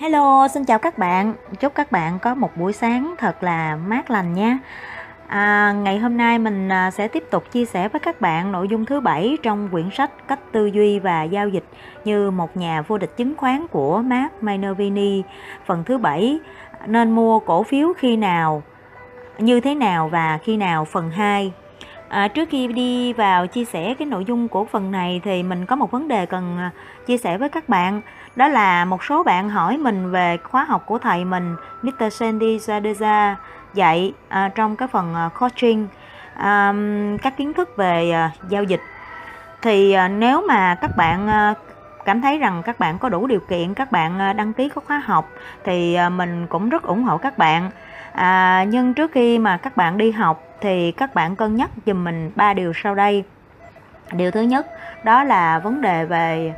Hello, xin chào các bạn. Chúc các bạn có một buổi sáng thật là mát lành nha. À, ngày hôm nay mình à, sẽ tiếp tục chia sẻ với các bạn nội dung thứ bảy trong quyển sách Cách tư duy và giao dịch như một nhà vô địch chứng khoán của Mark Minervini. Phần thứ bảy nên mua cổ phiếu khi nào, như thế nào và khi nào phần 2. À, trước khi đi vào chia sẻ cái nội dung của phần này thì mình có một vấn đề cần à, chia sẻ với các bạn đó là một số bạn hỏi mình về khóa học của thầy mình Mr. Sandy Zadeza dạy à, trong cái phần à, coaching à, các kiến thức về à, giao dịch. Thì à, nếu mà các bạn à, cảm thấy rằng các bạn có đủ điều kiện các bạn à, đăng ký khóa học thì à, mình cũng rất ủng hộ các bạn. À, nhưng trước khi mà các bạn đi học thì các bạn cân nhắc giùm mình ba điều sau đây. Điều thứ nhất đó là vấn đề về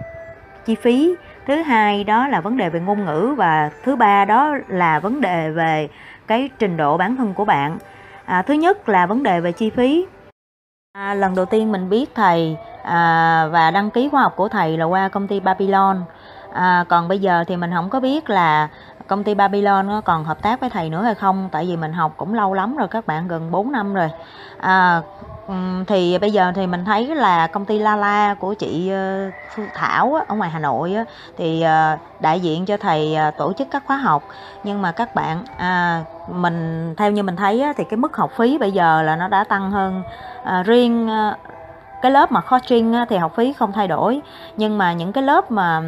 chi phí thứ hai đó là vấn đề về ngôn ngữ và thứ ba đó là vấn đề về cái trình độ bản thân của bạn. À, thứ nhất là vấn đề về chi phí. À, lần đầu tiên mình biết thầy à, và đăng ký khóa học của thầy là qua công ty Babylon. À, còn bây giờ thì mình không có biết là công ty Babylon nó còn hợp tác với thầy nữa hay không tại vì mình học cũng lâu lắm rồi các bạn gần 4 năm rồi. À, thì bây giờ thì mình thấy là công ty Lala của chị ờ, Phương Thảo ở ngoài Hà Nội thì ờ, đại diện cho thầy ờ, tổ chức các khóa học. Nhưng mà các bạn à, mình theo như mình thấy thì cái mức học phí bây giờ là nó đã tăng hơn à, riêng cái lớp mà coaching thì học phí không thay đổi. Nhưng mà những cái lớp mà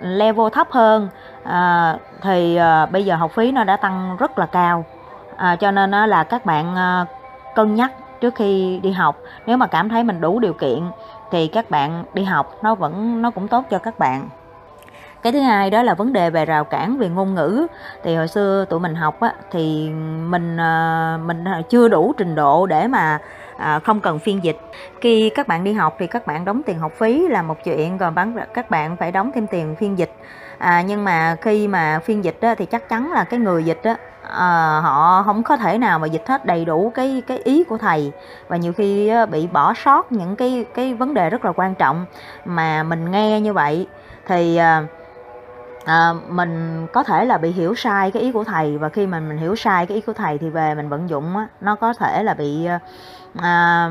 level thấp hơn à, thì à, bây giờ học phí nó đã tăng rất là cao. À, cho nên là các bạn à, cân nhắc trước khi đi học. Nếu mà cảm thấy mình đủ điều kiện thì các bạn đi học nó vẫn nó cũng tốt cho các bạn. Cái thứ hai đó là vấn đề về rào cản về ngôn ngữ. Thì hồi xưa tụi mình học á, thì mình ờ, mình chưa đủ trình độ để mà à, không cần phiên dịch. Khi các bạn đi học thì các bạn đóng tiền học phí là một chuyện còn bán các bạn phải đóng thêm tiền phiên dịch. À, nhưng mà khi mà phiên dịch đó, thì chắc chắn là cái người dịch đó, à, họ không có thể nào mà dịch hết đầy đủ cái cái ý của thầy. Và nhiều khi bị bỏ sót những cái cái vấn đề rất là quan trọng mà mình nghe như vậy thì à, à, mình có thể là bị hiểu sai cái ý của thầy. Và khi mình mình hiểu sai cái ý của thầy thì về mình vận dụng á, nó có thể là bị à, à,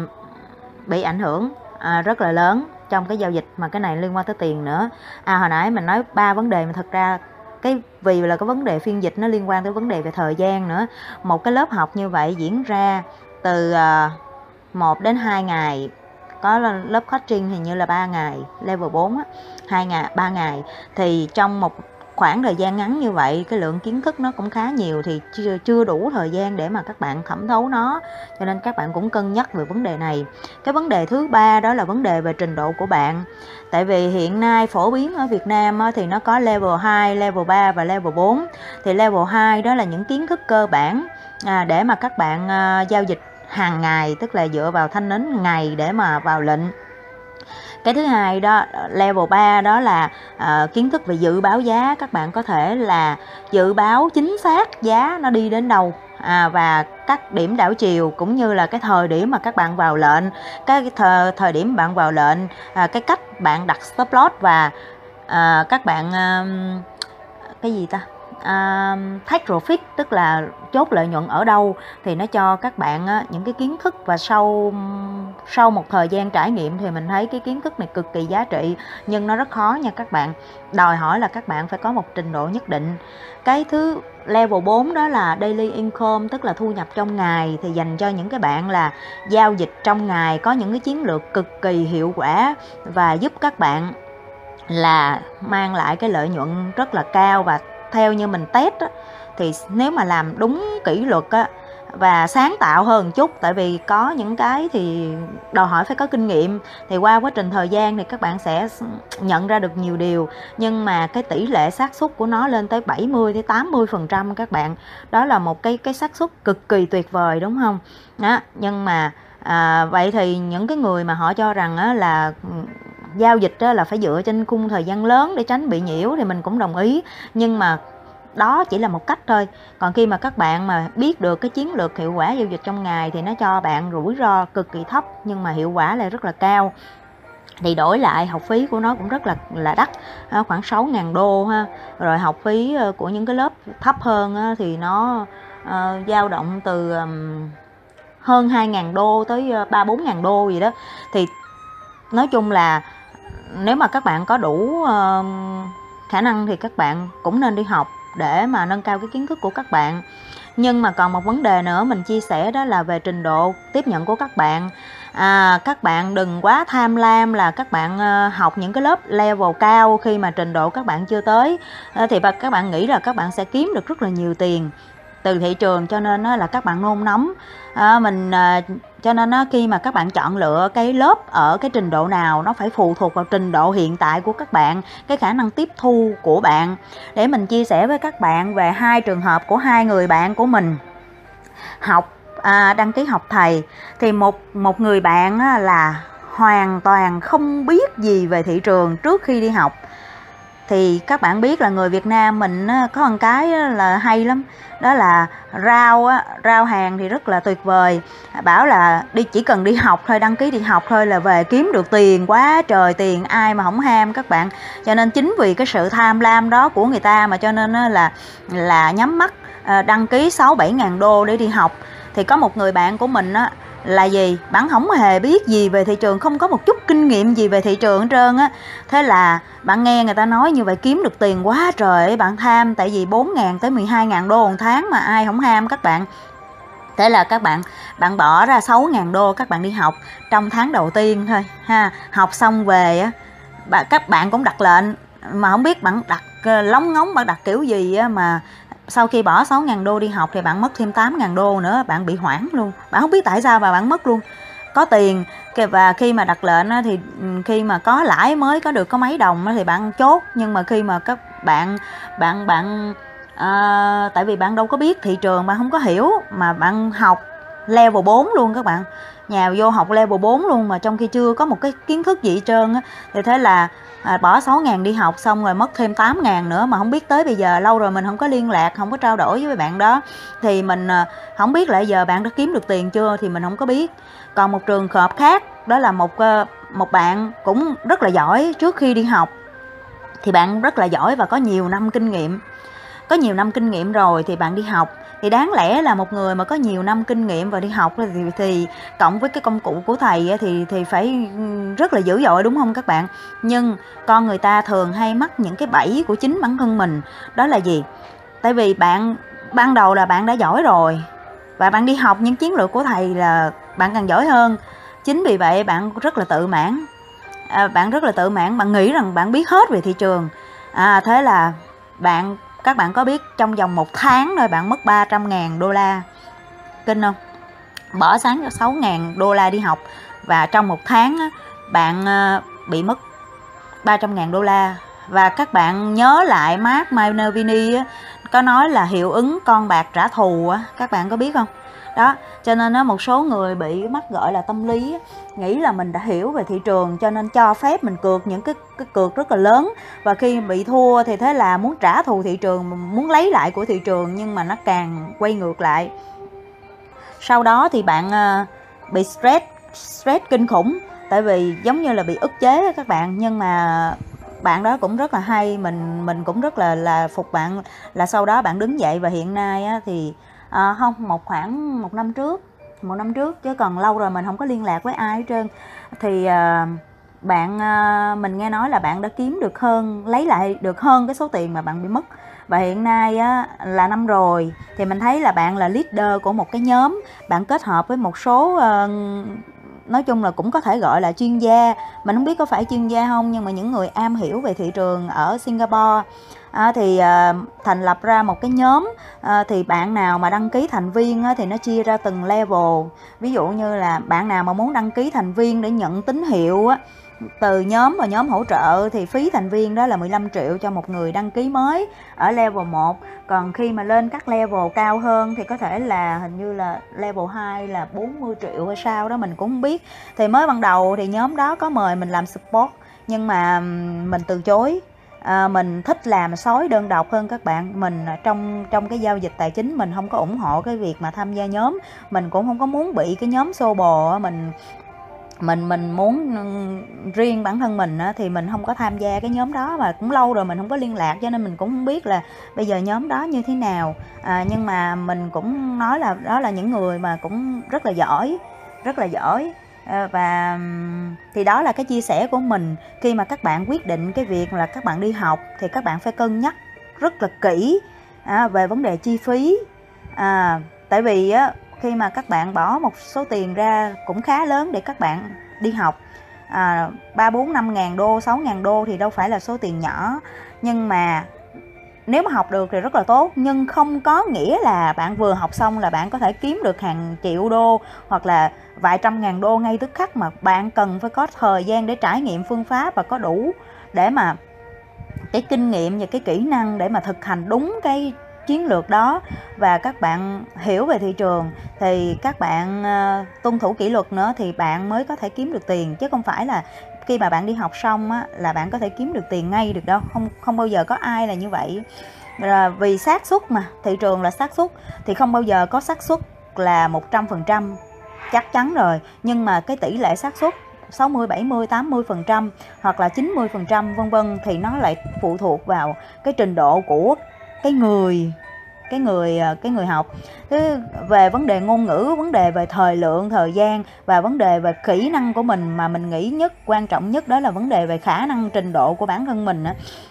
bị ảnh hưởng à, rất là lớn trong cái giao dịch mà cái này liên quan tới tiền nữa. À hồi nãy mình nói ba vấn đề mà thật ra cái vì là cái vấn đề phiên dịch nó liên quan tới vấn đề về thời gian nữa. Một cái lớp học như vậy diễn ra từ à, 1 đến 2 ngày có lớp coaching hình như là 3 ngày level 4 á 2 ngày 3 ngày. Thì trong một khoảng thời gian ngắn như vậy cái lượng kiến thức nó cũng khá nhiều thì chưa chưa đủ thời gian để mà các bạn thẩm thấu nó. Cho nên các bạn cũng cân nhắc về vấn đề này. Cái vấn đề thứ ba đó là vấn đề về trình độ của bạn. Tại vì hiện nay phổ biến ở Việt Nam thì nó có level 2, level 3 và level 4 thì level 2 đó là những kiến thức cơ bản à, để mà các bạn à, giao dịch hàng ngày tức là dựa vào thanh nến ngày để mà vào lệnh cái thứ hai đó level 3 đó là uh, kiến thức về dự báo giá. Các bạn có thể là dự báo chính xác giá nó đi đến đâu à, và các điểm đảo chiều cũng như là cái thời điểm mà các bạn vào lệnh. Cái thời, thời điểm bạn vào lệnh à, cái cách bạn đặt stop loss và à, các bạn à, cái gì ta? Uh, take profit tức là chốt lợi nhuận ở đâu thì nó cho các bạn uh, những cái kiến thức và sau sau một thời gian trải nghiệm thì mình thấy cái kiến thức này cực kỳ giá trị nhưng nó rất khó nha các bạn. Đòi hỏi là các bạn phải có một trình độ nhất định. Cái thứ level 4 đó là daily income tức là thu nhập trong ngày thì dành cho những cái bạn là giao dịch trong ngày có những cái chiến lược cực kỳ hiệu quả và giúp các bạn là mang lại cái lợi nhuận rất là cao và theo như mình test á, thì nếu mà làm đúng kỷ luật á, và sáng tạo hơn chút tại vì có những cái thì đòi hỏi phải có kinh nghiệm thì qua quá trình thời gian thì các bạn sẽ nhận ra được nhiều điều. Nhưng mà cái tỷ lệ xác suất của nó lên tới 70 tới 80 phần trăm các bạn đó là một cái cái xác suất cực kỳ tuyệt vời đúng không? Đó nhưng mà à, vậy thì những cái người mà họ cho rằng á, là giao dịch là phải dựa trên khung thời gian lớn để tránh bị nhiễu thì mình cũng đồng ý. Nhưng mà đó chỉ là một cách thôi. Còn khi mà các bạn mà biết được cái chiến lược hiệu quả giao dịch trong ngày thì nó cho bạn rủi ro cực kỳ thấp nhưng mà hiệu quả lại rất là cao. Thì đổi lại học phí của nó cũng rất là là đắt khoảng 6.000 đô ha. Rồi học phí ờ, của những cái lớp thấp hơn thì nó uh, dao động từ um, hơn 2.000 đô tới ờ, 3 4 ngàn đô gì đó. Thì nói chung là nếu mà các bạn có đủ uh, khả năng thì các bạn cũng nên đi học để mà nâng cao cái kiến thức của các bạn. Nhưng mà còn một vấn đề nữa mình chia sẻ đó là về trình độ tiếp nhận của các bạn. À, các bạn đừng quá tham lam là các bạn uh, học những cái lớp level cao khi mà trình độ các bạn chưa tới. Uh, thì các bạn nghĩ là các bạn sẽ kiếm được rất là nhiều tiền từ thị trường cho nên là các bạn nôn nóng. À, mình à, cho nên khi mà các bạn chọn lựa cái lớp ở cái trình độ nào nó phải phụ thuộc vào trình độ hiện tại của các bạn cái khả năng tiếp thu của bạn. Để mình chia sẻ với các bạn về hai trường hợp của hai người bạn của mình. Học à, đăng ký học thầy thì một một người bạn là hoàn toàn không biết gì về thị trường trước khi đi học thì các bạn biết là người Việt Nam mình có một cái là hay lắm. Đó là rau á, rau hàng thì rất là tuyệt vời. Bảo là đi chỉ cần đi học thôi đăng ký đi học thôi là về kiếm được tiền quá trời tiền ai mà không ham các bạn. Cho nên chính vì cái sự tham lam đó của người ta mà cho nên là là nhắm mắt ờ, đăng ký sáu bảy ngàn đô để đi học. Thì có một người bạn của mình á là gì? Bạn không hề biết gì về thị trường, không có một chút kinh nghiệm gì về thị trường hết trơn á. Thế là bạn nghe người ta nói như vậy, kiếm được tiền quá trời bạn tham, tại vì 4 ngàn tới 12 ngàn đô một tháng mà ai không ham các bạn. Thế là các bạn bạn bỏ ra 6 ngàn đô các bạn đi học trong tháng đầu tiên thôi, ha. Học xong về á các bạn cũng đặt lệnh, mà không biết bạn đặt ờ, lóng ngóng bạn đặt kiểu gì á mà sau khi bỏ 6.000 đô đi học thì bạn mất thêm 8.000 đô nữa bạn bị hoảng luôn. Bạn không biết tại sao mà bạn mất luôn. Có tiền và khi mà đặt lệnh thì ừ, khi mà có lãi mới có được có mấy đồng thì bạn chốt. Nhưng mà khi mà các bạn bạn bạn à, tại vì bạn đâu có biết thị trường bạn không có hiểu mà bạn học level 4 luôn các bạn. Nhà vô học level 4 luôn mà trong khi chưa có một cái kiến thức gì trơn á. Thì thế là à, bỏ 6 ngàn đi học xong rồi mất thêm 8 ngàn nữa mà không biết tới bây giờ lâu rồi mình không có liên lạc không có trao đổi với bạn đó. Thì mình à, không biết là giờ bạn đã kiếm được tiền chưa thì mình không có biết. Còn một trường hợp khác đó là một ờ, một bạn cũng rất là giỏi trước khi đi học. Thì bạn rất là giỏi và có nhiều năm kinh nghiệm. Có nhiều năm kinh nghiệm rồi thì bạn đi học thì đáng lẽ là một người mà có nhiều năm kinh nghiệm và đi học thì, thì cộng với cái công cụ của thầy thì thì phải rất là dữ dội đúng không các bạn? Nhưng con người ta thường hay mắc những cái bẫy của chính bản thân mình. Đó là gì? Tại vì bạn ban đầu là bạn đã giỏi rồi và bạn đi học những chiến lược của thầy là bạn càng giỏi hơn. Chính vì vậy bạn rất là tự mãn. À, bạn rất là tự mãn bạn nghĩ rằng bạn biết hết về thị trường. À, thế là bạn các bạn có biết trong vòng một tháng thôi bạn mất 300 ngàn đô la? Kinh không? Bỏ sáng 6 ngàn đô la đi học và trong một tháng bạn ờ, bị mất 300 ngàn đô la. Và các bạn nhớ lại Mark Minervini có nói là hiệu ứng con bạc trả thù các bạn có biết không? Đó cho nên á một số người bị mắc gọi là tâm lý nghĩ là mình đã hiểu về thị trường cho nên cho phép mình cược những cái cái cược rất là lớn. Và khi bị thua thì thế là muốn trả thù thị trường muốn lấy lại của thị trường nhưng mà nó càng quay ngược lại. Sau đó thì bạn à, bị stress stress kinh khủng tại vì giống như là bị ức chế các bạn. Nhưng mà bạn đó cũng rất là hay mình mình cũng rất là là phục bạn là sau đó bạn đứng dậy và hiện nay á, thì à, không một khoảng một năm trước một năm trước chứ còn lâu rồi mình không có liên lạc với ai hết trơn. Thì à, bạn à, mình nghe nói là bạn đã kiếm được hơn lấy lại được hơn cái số tiền mà bạn bị mất. Và hiện nay á, là năm rồi thì mình thấy là bạn là leader của một cái nhóm. Bạn kết hợp với một số uh, nói chung là cũng có thể gọi là chuyên gia. Mình không biết có phải chuyên gia không nhưng mà những người am hiểu về thị trường ở Singapore à, thì à, thành lập ra một cái nhóm à, thì bạn nào mà đăng ký thành viên á, thì nó chia ra từng level. Ví dụ như là bạn nào mà muốn đăng ký thành viên để nhận tín hiệu á, từ nhóm và nhóm hỗ trợ thì phí thành viên đó là 15 triệu cho một người đăng ký mới ở level 1 còn khi mà lên các level cao hơn thì có thể là hình như là level 2 là 40 triệu hay sao đó mình cũng không biết. Thì mới ban đầu thì nhóm đó có mời mình làm support nhưng mà mình từ chối à, mình thích làm sói đơn độc hơn các bạn. Mình à, trong trong cái giao dịch tài chính mình không có ủng hộ cái việc mà tham gia nhóm. Mình cũng không có muốn bị cái nhóm xô bồ mình mình mình muốn riêng bản thân mình á, thì mình không có tham gia cái nhóm đó mà cũng lâu rồi mình không có liên lạc cho nên mình cũng không biết là bây giờ nhóm đó như thế nào. À, nhưng mà mình cũng nói là đó là những người mà cũng rất là giỏi rất là giỏi. Ờ, và thì đó là cái chia sẻ của mình. Khi mà các bạn quyết định cái việc là các bạn đi học thì các bạn phải cân nhắc rất là kỹ à, về vấn đề chi phí. À, tại vì á, khi mà các bạn bỏ một số tiền ra cũng khá lớn để các bạn đi học à, ba bốn năm ngàn đô, sáu ngàn đô thì đâu phải là số tiền nhỏ. Nhưng mà nếu mà học được thì rất là tốt nhưng không có nghĩa là bạn vừa học xong là bạn có thể kiếm được hàng triệu đô hoặc là vài trăm ngàn đô ngay tức khắc mà bạn cần phải có thời gian để trải nghiệm phương pháp và có đủ để mà cái kinh nghiệm và cái kỹ năng để mà thực hành đúng cái chiến lược đó. Và các bạn hiểu về thị trường thì các bạn uh, tuân thủ kỷ luật nữa thì bạn mới có thể kiếm được tiền chứ không phải là khi mà bạn đi học xong á, là bạn có thể kiếm được tiền ngay được đâu. Không không bao giờ có ai là như vậy. Là vì xác suất mà thị trường là xác suất thì không bao giờ có xác suất là 100% chắc chắn rồi. Nhưng mà cái tỷ lệ xác suất 60, 70, 80 phần trăm hoặc là 90 phần trăm vân vân thì nó lại phụ thuộc vào cái trình độ của cái người cái người ờ, cái người học. Thế về vấn đề ngôn ngữ, vấn đề về thời lượng, thời gian và vấn đề về kỹ năng của mình mà mình nghĩ nhất, quan trọng nhất đó là vấn đề về khả năng trình độ của bản thân mình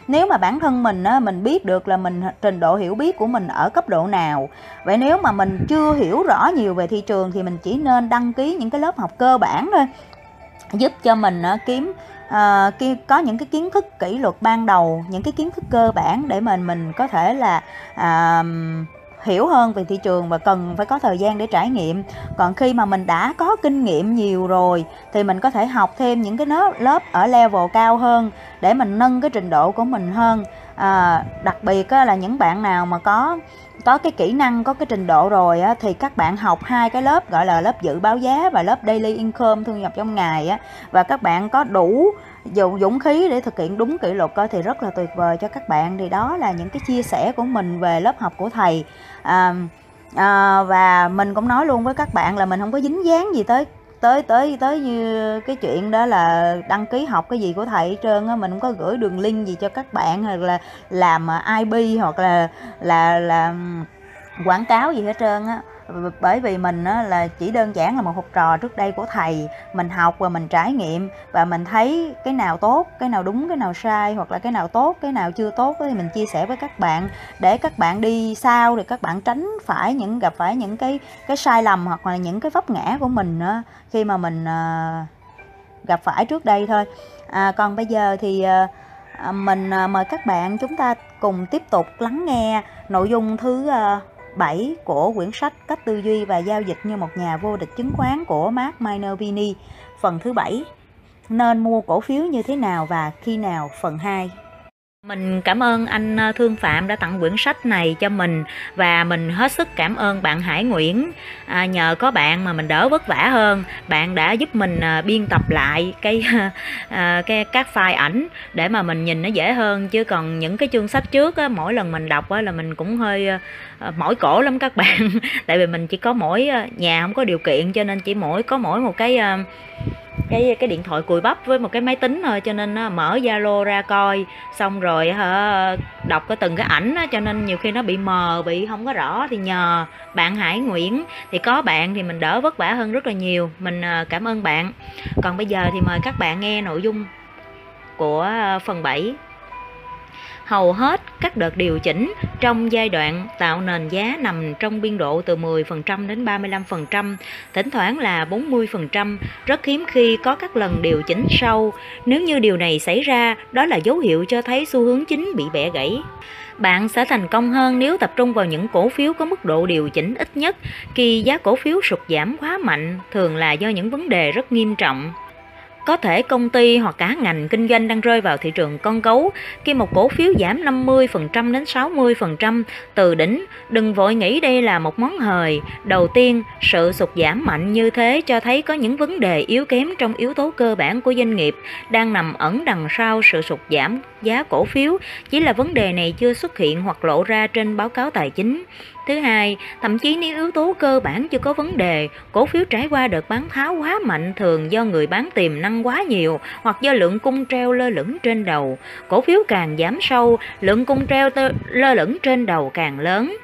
nếu mà bản thân mình mình biết được là mình trình độ hiểu biết của mình ở cấp độ nào, vậy nếu mà mình chưa hiểu rõ nhiều về thị trường thì mình chỉ nên đăng ký những cái lớp học cơ bản thôi, giúp cho mình kiếm à, có những cái kiến thức kỷ luật ban đầu những cái kiến thức cơ bản để mình mình có thể là à, hiểu hơn về thị trường và cần phải có thời gian để trải nghiệm. Còn khi mà mình đã có kinh nghiệm nhiều rồi thì mình có thể học thêm những cái lớp lớp ở level cao hơn để mình nâng cái trình độ của mình hơn. À, đặc biệt là những bạn nào mà có có cái kỹ năng có cái trình độ rồi á, thì các bạn học hai cái lớp gọi là lớp dự báo giá và lớp daily income thu nhập trong ngày á. Và các bạn có đủ dùng dũng khí để thực hiện đúng kỷ luật thì rất là tuyệt vời cho các bạn. Thì đó là những cái chia sẻ của mình về lớp học của thầy. À, à, và mình cũng nói luôn với các bạn là mình không có dính dáng gì tới tới tới tới như cái chuyện đó là đăng ký học cái gì của thầy hết trơn á, mình không có gửi đường link gì cho các bạn, hoặc là làm à, ib hoặc là là là quảng cáo gì hết trơn á bởi vì mình là chỉ đơn giản là một học trò trước đây của thầy. Mình học và mình trải nghiệm và mình thấy cái nào tốt cái nào đúng cái nào sai hoặc là cái nào tốt cái nào chưa tốt thì mình chia sẻ với các bạn. Để các bạn đi sau thì các bạn tránh phải những gặp phải những cái cái sai lầm hoặc là những cái vấp ngã của mình khi mà mình à, gặp phải trước đây thôi. À, còn bây giờ thì à, à, mình mời các bạn chúng ta cùng tiếp tục lắng nghe nội dung thứ 7 của quyển sách Cách tư duy và giao dịch như một nhà vô địch chứng khoán của Mark Minervini, phần thứ 7. Nên mua cổ phiếu như thế nào và khi nào phần 2. Mình cảm ơn anh ờ, Thương Phạm đã tặng quyển sách này cho mình và mình hết sức cảm ơn bạn Hải Nguyễn. À, nhờ có bạn mà mình đỡ vất vả hơn. Bạn đã giúp mình à, biên tập lại cái à, cái các file ảnh để mà mình nhìn nó dễ hơn chứ còn những cái chương sách trước á, mỗi lần mình đọc á, là mình cũng hơi à, mỏi cổ lắm các bạn. Tại vì mình chỉ có mỗi nhà không có điều kiện cho nên chỉ mỗi có mỗi một cái à, cái cái điện thoại cùi bắp với một cái máy tính thôi, cho nên mở zalo ra coi. Xong rồi đọc cái từng cái ảnh cho nên nhiều khi nó bị mờ, bị không có rõ thì nhờ bạn Hải Nguyễn. Thì có bạn thì mình đỡ vất vả hơn rất là nhiều. Mình à, cảm ơn bạn. Còn bây giờ thì mời các bạn nghe nội dung của à, phần 7 hầu hết các đợt điều chỉnh trong giai đoạn tạo nền giá nằm trong biên độ từ 10% đến 35%, thỉnh thoảng là 40%, rất hiếm khi có các lần điều chỉnh sâu. Nếu như điều này xảy ra, đó là dấu hiệu cho thấy xu hướng chính bị bẻ gãy. Bạn sẽ thành công hơn nếu tập trung vào những cổ phiếu có mức độ điều chỉnh ít nhất khi giá cổ phiếu sụt giảm quá mạnh, thường là do những vấn đề rất nghiêm trọng. Có thể công ty hoặc cả ngành kinh doanh đang rơi vào thị trường con gấu khi một cổ phiếu giảm 50% đến 60% từ đỉnh. Đừng vội nghĩ đây là một món hời. Đầu tiên, sự sụt giảm mạnh như thế cho thấy có những vấn đề yếu kém trong yếu tố cơ bản của doanh nghiệp đang nằm ẩn đằng sau sự sụt giảm giá cổ phiếu. Chỉ là vấn đề này chưa xuất hiện hoặc lộ ra trên báo cáo tài chính. Thứ hai, thậm chí nếu yếu tố cơ bản chưa có vấn đề, cổ phiếu trải qua đợt bán tháo quá mạnh thường do người bán tiềm năng quá nhiều hoặc do lượng cung treo lơ lửng trên đầu. Cổ phiếu càng giảm sâu, lượng cung treo lơ lửng trên đầu càng lớn.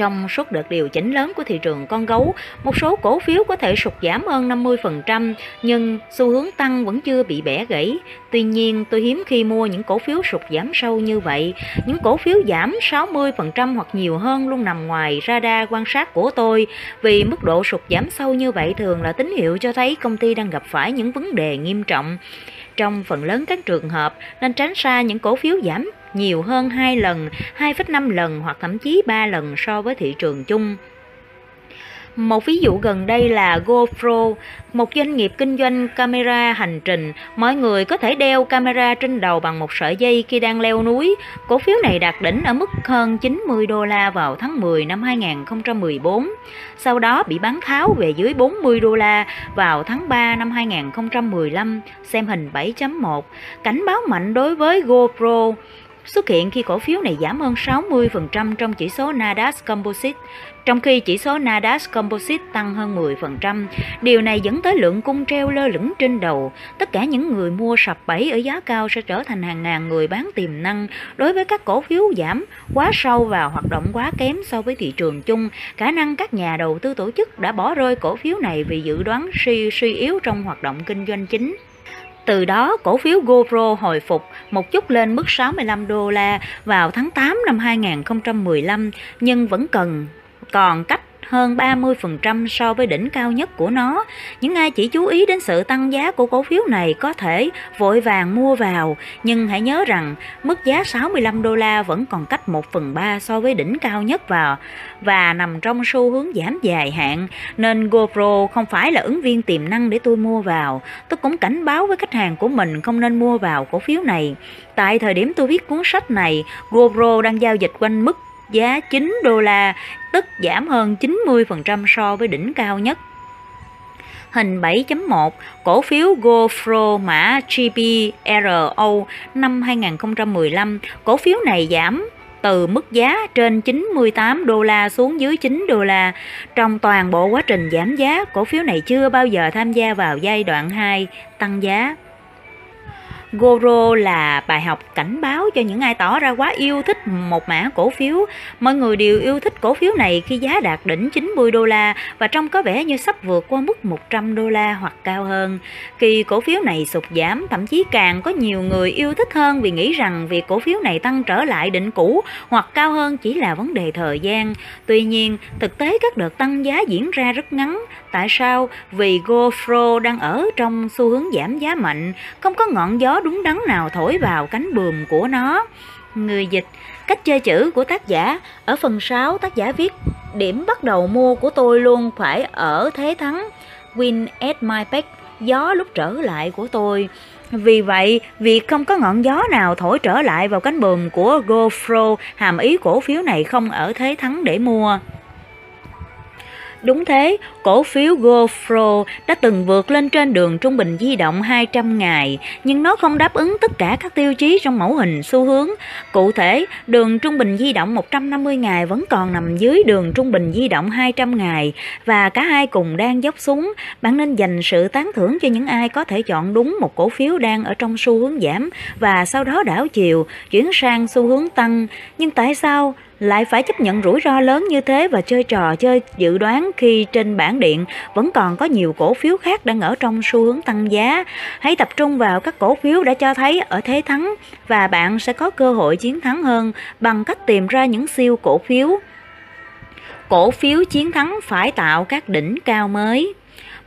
Trong suốt đợt điều chỉnh lớn của thị trường con gấu, một số cổ phiếu có thể sụt giảm hơn 50%, nhưng xu hướng tăng vẫn chưa bị bẻ gãy. Tuy nhiên, tôi hiếm khi mua những cổ phiếu sụt giảm sâu như vậy. Những cổ phiếu giảm 60% hoặc nhiều hơn luôn nằm ngoài radar quan sát của tôi, vì mức độ sụt giảm sâu như vậy thường là tín hiệu cho thấy công ty đang gặp phải những vấn đề nghiêm trọng. Trong phần lớn các trường hợp, nên tránh xa những cổ phiếu giảm nhiều hơn 2 lần, 2,5 lần hoặc thậm chí 3 lần so với thị trường chung. Một ví dụ gần đây là GoPro, một doanh nghiệp kinh doanh camera hành trình. Mọi người có thể đeo camera trên đầu bằng một sợi dây khi đang leo núi. Cổ phiếu này đạt đỉnh ở mức hơn 90 đô la vào tháng 10 năm 2014. Sau đó bị bán tháo về dưới 40 đô la vào tháng 3 năm 2015. Xem hình 7.1. Cảnh báo mạnh đối với GoPro xuất hiện khi cổ phiếu này giảm hơn 60% trong chỉ số Nasdaq Composite, trong khi chỉ số Nasdaq Composite tăng hơn 10%. Điều này dẫn tới lượng cung treo lơ lửng trên đầu. Tất cả những người mua sập bẫy ở giá cao sẽ trở thành hàng ngàn người bán tiềm năng. Đối với các cổ phiếu giảm quá sâu và hoạt động quá kém so với thị trường chung, khả năng các nhà đầu tư tổ chức đã bỏ rơi cổ phiếu này vì dự đoán suy suy yếu trong hoạt động kinh doanh chính. Từ đó, cổ phiếu GoPro hồi phục một chút lên mức 65 đô la vào tháng 8 năm 2015, nhưng vẫn cần. Còn cách hơn 30% so với đỉnh cao nhất của nó. Những ai chỉ chú ý đến sự tăng giá của cổ phiếu này có thể vội vàng mua vào, nhưng hãy nhớ rằng mức giá 65 đô la vẫn còn cách 1 phần 3 so với đỉnh cao nhất vào và nằm trong xu hướng giảm dài hạn, nên GoPro không phải là ứng viên tiềm năng để tôi mua vào. Tôi cũng cảnh báo với khách hàng của mình không nên mua vào cổ phiếu này. Tại thời điểm tôi viết cuốn sách này, GoPro đang giao dịch quanh mức giá 9 đô la, tức giảm hơn 90% so với đỉnh cao nhất. Hình 7.1, cổ phiếu GoPro mã GPRO năm 2015, cổ phiếu này giảm từ mức giá trên 98 đô la xuống dưới 9 đô la. Trong toàn bộ quá trình giảm giá, cổ phiếu này chưa bao giờ tham gia vào giai đoạn 2 tăng giá. Goro là bài học cảnh báo cho những ai tỏ ra quá yêu thích một mã cổ phiếu. Mọi người đều yêu thích cổ phiếu này khi giá đạt đỉnh 90 đô la và trông có vẻ như sắp vượt qua mức 100 đô la hoặc cao hơn. Khi cổ phiếu này sụt giảm, thậm chí càng có nhiều người yêu thích hơn vì nghĩ rằng việc cổ phiếu này tăng trở lại đỉnh cũ hoặc cao hơn chỉ là vấn đề thời gian. Tuy nhiên, thực tế các đợt tăng giá diễn ra rất ngắn. Tại sao? Vì GoPro đang ở trong xu hướng giảm giá mạnh, không có ngọn gió đúng đắn nào thổi vào cánh buồm của nó. Người dịch Cách chơi chữ của tác giả Ở phần 6 tác giả viết Điểm bắt đầu mua của tôi luôn phải ở thế thắng Win at my back Gió lúc trở lại của tôi vì vậy, việc không có ngọn gió nào thổi trở lại vào cánh buồm của GoPro hàm ý cổ phiếu này không ở thế thắng để mua. Đúng thế, cổ phiếu GoPro đã từng vượt lên trên đường trung bình di động 200 ngày, nhưng nó không đáp ứng tất cả các tiêu chí trong mẫu hình xu hướng. Cụ thể, đường trung bình di động 150 ngày vẫn còn nằm dưới đường trung bình di động 200 ngày và cả hai cùng đang dốc xuống. Bạn nên dành sự tán thưởng cho những ai có thể chọn đúng một cổ phiếu đang ở trong xu hướng giảm và sau đó đảo chiều, chuyển sang xu hướng tăng. Nhưng tại sao lại phải chấp nhận rủi ro lớn như thế và chơi trò, chơi dự đoán khi trên bảng điện vẫn còn có nhiều cổ phiếu khác đang ở trong xu hướng tăng giá. Hãy tập trung vào các cổ phiếu đã cho thấy ở thế thắng và bạn sẽ có cơ hội chiến thắng hơn bằng cách tìm ra những siêu cổ phiếu. Cổ phiếu chiến thắng phải tạo các đỉnh cao mới.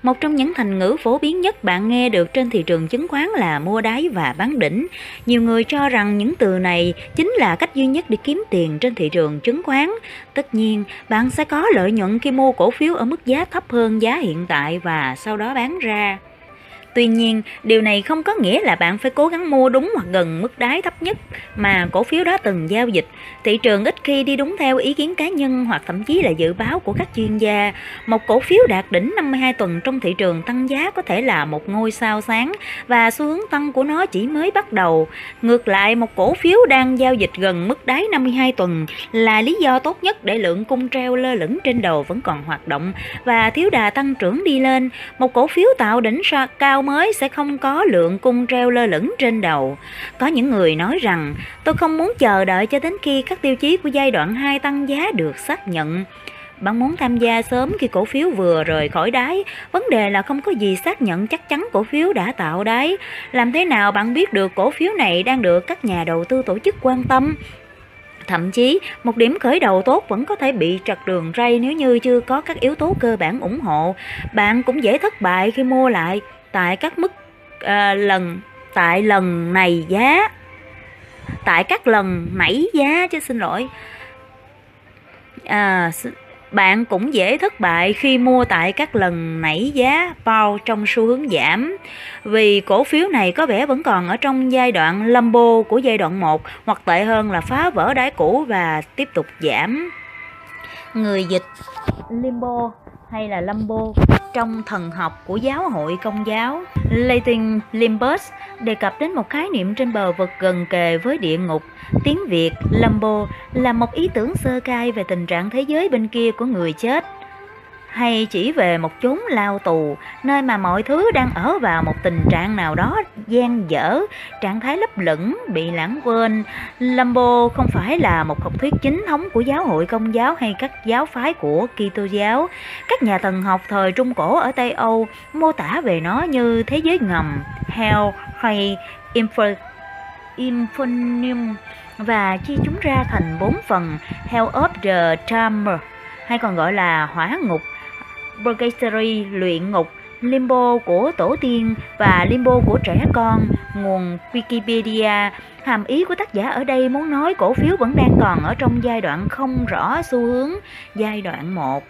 Một trong những thành ngữ phổ biến nhất bạn nghe được trên thị trường chứng khoán là mua đáy và bán đỉnh. Nhiều người cho rằng những từ này chính là cách duy nhất để kiếm tiền trên thị trường chứng khoán. Tất nhiên, bạn sẽ có lợi nhuận khi mua cổ phiếu ở mức giá thấp hơn giá hiện tại và sau đó bán ra. Tuy nhiên, điều này không có nghĩa là bạn phải cố gắng mua đúng hoặc gần mức đáy thấp nhất mà cổ phiếu đó từng giao dịch. Thị trường ít khi đi đúng theo ý kiến cá nhân hoặc thậm chí là dự báo của các chuyên gia. Một cổ phiếu đạt đỉnh 52 tuần trong thị trường tăng giá có thể là một ngôi sao sáng và xu hướng tăng của nó chỉ mới bắt đầu. Ngược lại, một cổ phiếu đang giao dịch gần mức đáy 52 tuần là lý do tốt nhất để lượng cung treo lơ lửng trên đầu vẫn còn hoạt động và thiếu đà tăng trưởng đi lên. Một cổ phiếu tạo đỉnh cao mới sẽ không có lượng cung treo lơ lửng trên đầu. Có những người nói rằng tôi không muốn chờ đợi cho đến khi các tiêu chí của giai đoạn 2 tăng giá được xác nhận. Bạn muốn tham gia sớm khi cổ phiếu vừa rời khỏi đáy, vấn đề là không có gì xác nhận chắc chắn cổ phiếu đã tạo đáy. Làm thế nào bạn biết được cổ phiếu này đang được các nhà đầu tư tổ chức quan tâm? Thậm chí, một điểm khởi đầu tốt vẫn có thể bị trật đường ray nếu như chưa có các yếu tố cơ bản ủng hộ. Bạn cũng dễ thất bại khi mua lại tại các mức à, lần tại lần này giá tại các lần nảy giá chứ xin lỗi à, bạn cũng dễ thất bại khi mua tại các lần nảy giá bao trong xu hướng giảm vì cổ phiếu này có vẻ vẫn còn ở trong giai đoạn lambo của giai đoạn 1 hoặc tệ hơn là phá vỡ đáy cũ và tiếp tục giảm. Người dịch limbo hay là lambo trong thần học của giáo hội công giáo. Latin Limbus đề cập đến một khái niệm trên bờ vực gần kề với địa ngục. Tiếng Việt, Lambo, là một ý tưởng sơ khai về tình trạng thế giới bên kia của người chết hay chỉ về một chốn lao tù, nơi mà mọi thứ đang ở vào một tình trạng nào đó gian dở, trạng thái lấp lửng, bị lãng quên. Lambo không phải là một học thuyết chính thống của giáo hội công giáo hay các giáo phái của kitô giáo. Các nhà thần học thời trung cổ ở tây âu mô tả về nó như thế giới ngầm, hell hay infernum và chia chúng ra thành bốn phần, hell of the Charmer, hay còn gọi là hỏa ngục. Purgatory luyện ngục, Limbo của tổ tiên và Limbo của trẻ con, nguồn Wikipedia. Hàm ý của tác giả ở đây muốn nói cổ phiếu vẫn đang còn ở trong giai đoạn không rõ xu hướng, giai đoạn 1.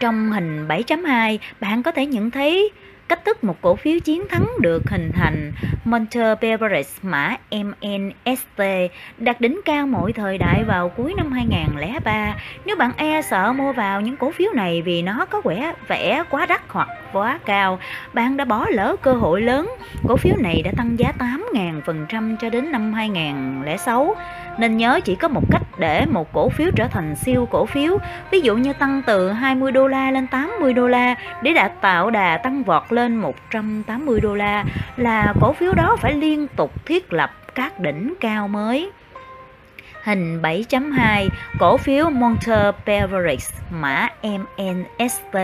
Trong hình 7.2, bạn có thể nhận thấy cách thức một cổ phiếu chiến thắng được hình thành. Monter Beverage mã MNST đạt đỉnh cao mỗi thời đại vào cuối năm 2003. Nếu bạn e sợ mua vào những cổ phiếu này vì nó có vẻ vẻ quá đắt hoặc quá cao, bạn đã bỏ lỡ cơ hội lớn. Cổ phiếu này đã tăng giá 8.000% cho đến năm 2006. Nên nhớ chỉ có một cách để một cổ phiếu trở thành siêu cổ phiếu, ví dụ như tăng từ 20 đô la lên 80 đô la để đạt tạo đà tăng vọt lên 180 đô la là cổ phiếu đó phải liên tục thiết lập các đỉnh cao mới. Hình 7.2, cổ phiếu Monter Beverage mã MNST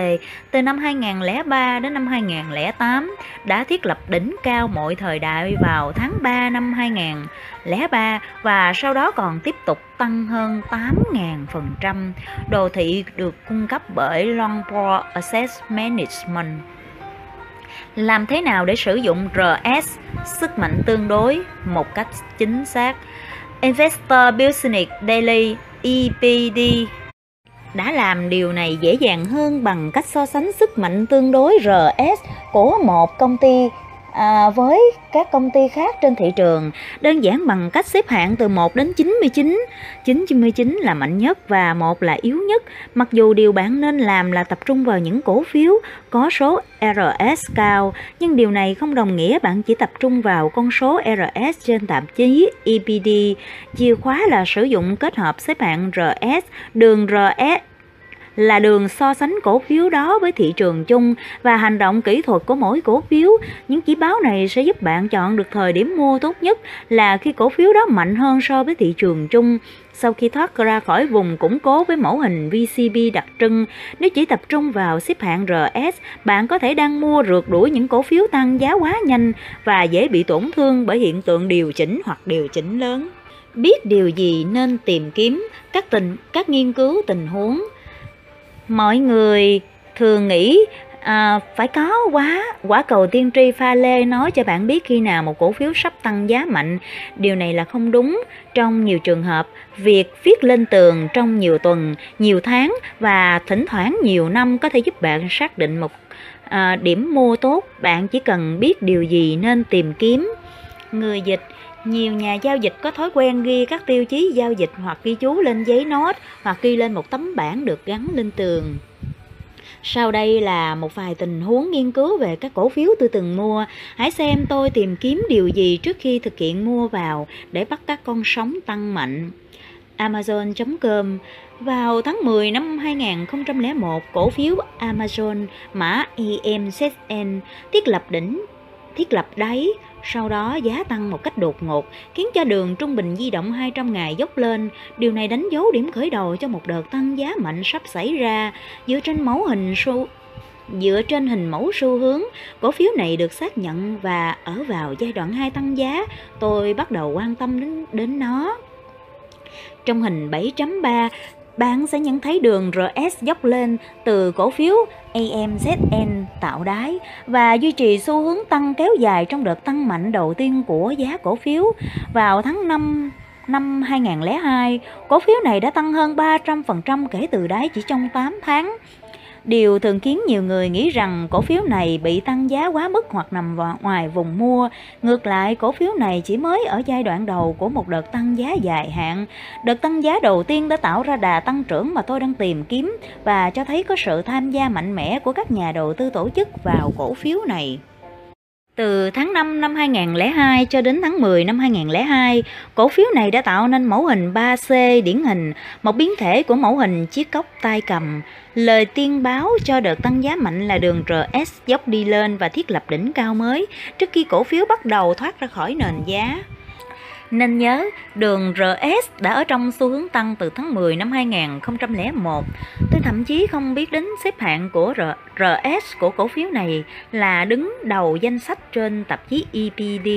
từ năm 2003 đến năm 2008 đã thiết lập đỉnh cao mọi thời đại vào tháng 3 năm 2003 và sau đó còn tiếp tục tăng hơn 8.000%. Đồ thị được cung cấp bởi Longport Asset Management. Làm thế nào để sử dụng RS, sức mạnh tương đối, một cách chính xác? Investor Business Daily EPD đã làm điều này dễ dàng hơn bằng cách so sánh sức mạnh tương đối RS của một công ty à, với các công ty khác trên thị trường đơn giản bằng cách xếp hạng từ 1 đến 99 99 là mạnh nhất và một là yếu nhất. Mặc dù điều bạn nên làm là tập trung vào những cổ phiếu có số RS cao nhưng điều này không đồng nghĩa bạn chỉ tập trung vào con số RS trên tạp chí EPD chìa khóa là sử dụng kết hợp xếp hạng RS đường RS là đường so sánh cổ phiếu đó với thị trường chung và hành động kỹ thuật của mỗi cổ phiếu. Những chỉ báo này sẽ giúp bạn chọn được thời điểm mua tốt nhất là khi cổ phiếu đó mạnh hơn so với thị trường chung. Sau khi thoát ra khỏi vùng củng cố với mẫu hình VCB đặc trưng, nếu chỉ tập trung vào xếp hạng RS, bạn có thể đang mua rượt đuổi những cổ phiếu tăng giá quá nhanh và dễ bị tổn thương bởi hiện tượng điều chỉnh hoặc điều chỉnh lớn. Biết điều gì nên tìm kiếm các tình các nghiên cứu tình huống mọi người thường nghĩ à, phải có quá quả cầu tiên tri pha lê nói cho bạn biết khi nào một cổ phiếu sắp tăng giá mạnh. Điều này là không đúng. Trong nhiều trường hợp việc viết lên tường trong nhiều tuần nhiều tháng và thỉnh thoảng nhiều năm có thể giúp bạn xác định một à, điểm mua tốt, bạn chỉ cần biết điều gì nên tìm kiếm. Người dịch nhiều nhà giao dịch có thói quen ghi các tiêu chí giao dịch hoặc ghi chú lên giấy nốt hoặc ghi lên một tấm bảng được gắn lên tường. Sau đây là một vài tình huống nghiên cứu về các cổ phiếu tôi từng mua. Hãy xem tôi tìm kiếm điều gì trước khi thực hiện mua vào để bắt các con sóng tăng mạnh. Amazon.com vào tháng 10 năm 2001, cổ phiếu Amazon mã EMZN thiết lập đỉnh, thiết lập đáy, sau đó giá tăng một cách đột ngột, khiến cho đường trung bình di động 200 ngày dốc lên. Điều này đánh dấu điểm khởi đầu cho một đợt tăng giá mạnh sắp xảy ra. Dựa trên mẫu hình xu Dựa trên hình mẫu xu hướng, cổ phiếu này được xác nhận và ở vào giai đoạn 2 tăng giá, tôi bắt đầu quan tâm đến, đến nó. Trong hình 7.3, bạn sẽ nhận thấy đường RS dốc lên từ cổ phiếu AMZN tạo đáy và duy trì xu hướng tăng kéo dài trong đợt tăng mạnh đầu tiên của giá cổ phiếu vào tháng 5 năm 2002, cổ phiếu này đã tăng hơn 300% kể từ đáy chỉ trong 8 tháng. Điều thường khiến nhiều người nghĩ rằng cổ phiếu này bị tăng giá quá mức hoặc nằm ngoài vùng mua. Ngược lại, cổ phiếu này chỉ mới ở giai đoạn đầu của một đợt tăng giá dài hạn. Đợt tăng giá đầu tiên đã tạo ra đà tăng trưởng mà tôi đang tìm kiếm và cho thấy có sự tham gia mạnh mẽ của các nhà đầu tư tổ chức vào cổ phiếu này. Từ tháng 5 năm 2002 cho đến tháng 10 năm 2002, cổ phiếu này đã tạo nên mẫu hình 3C điển hình, một biến thể của mẫu hình chiếc cốc tay cầm. Lời tiên báo cho đợt tăng giá mạnh là đường RS dốc đi lên và thiết lập đỉnh cao mới trước khi cổ phiếu bắt đầu thoát ra khỏi nền giá. Nên nhớ, đường RS đã ở trong xu hướng tăng từ tháng 10 năm 2001. Tôi thậm chí không biết đến xếp hạng của RS của cổ phiếu này là đứng đầu danh sách trên tạp chí EPD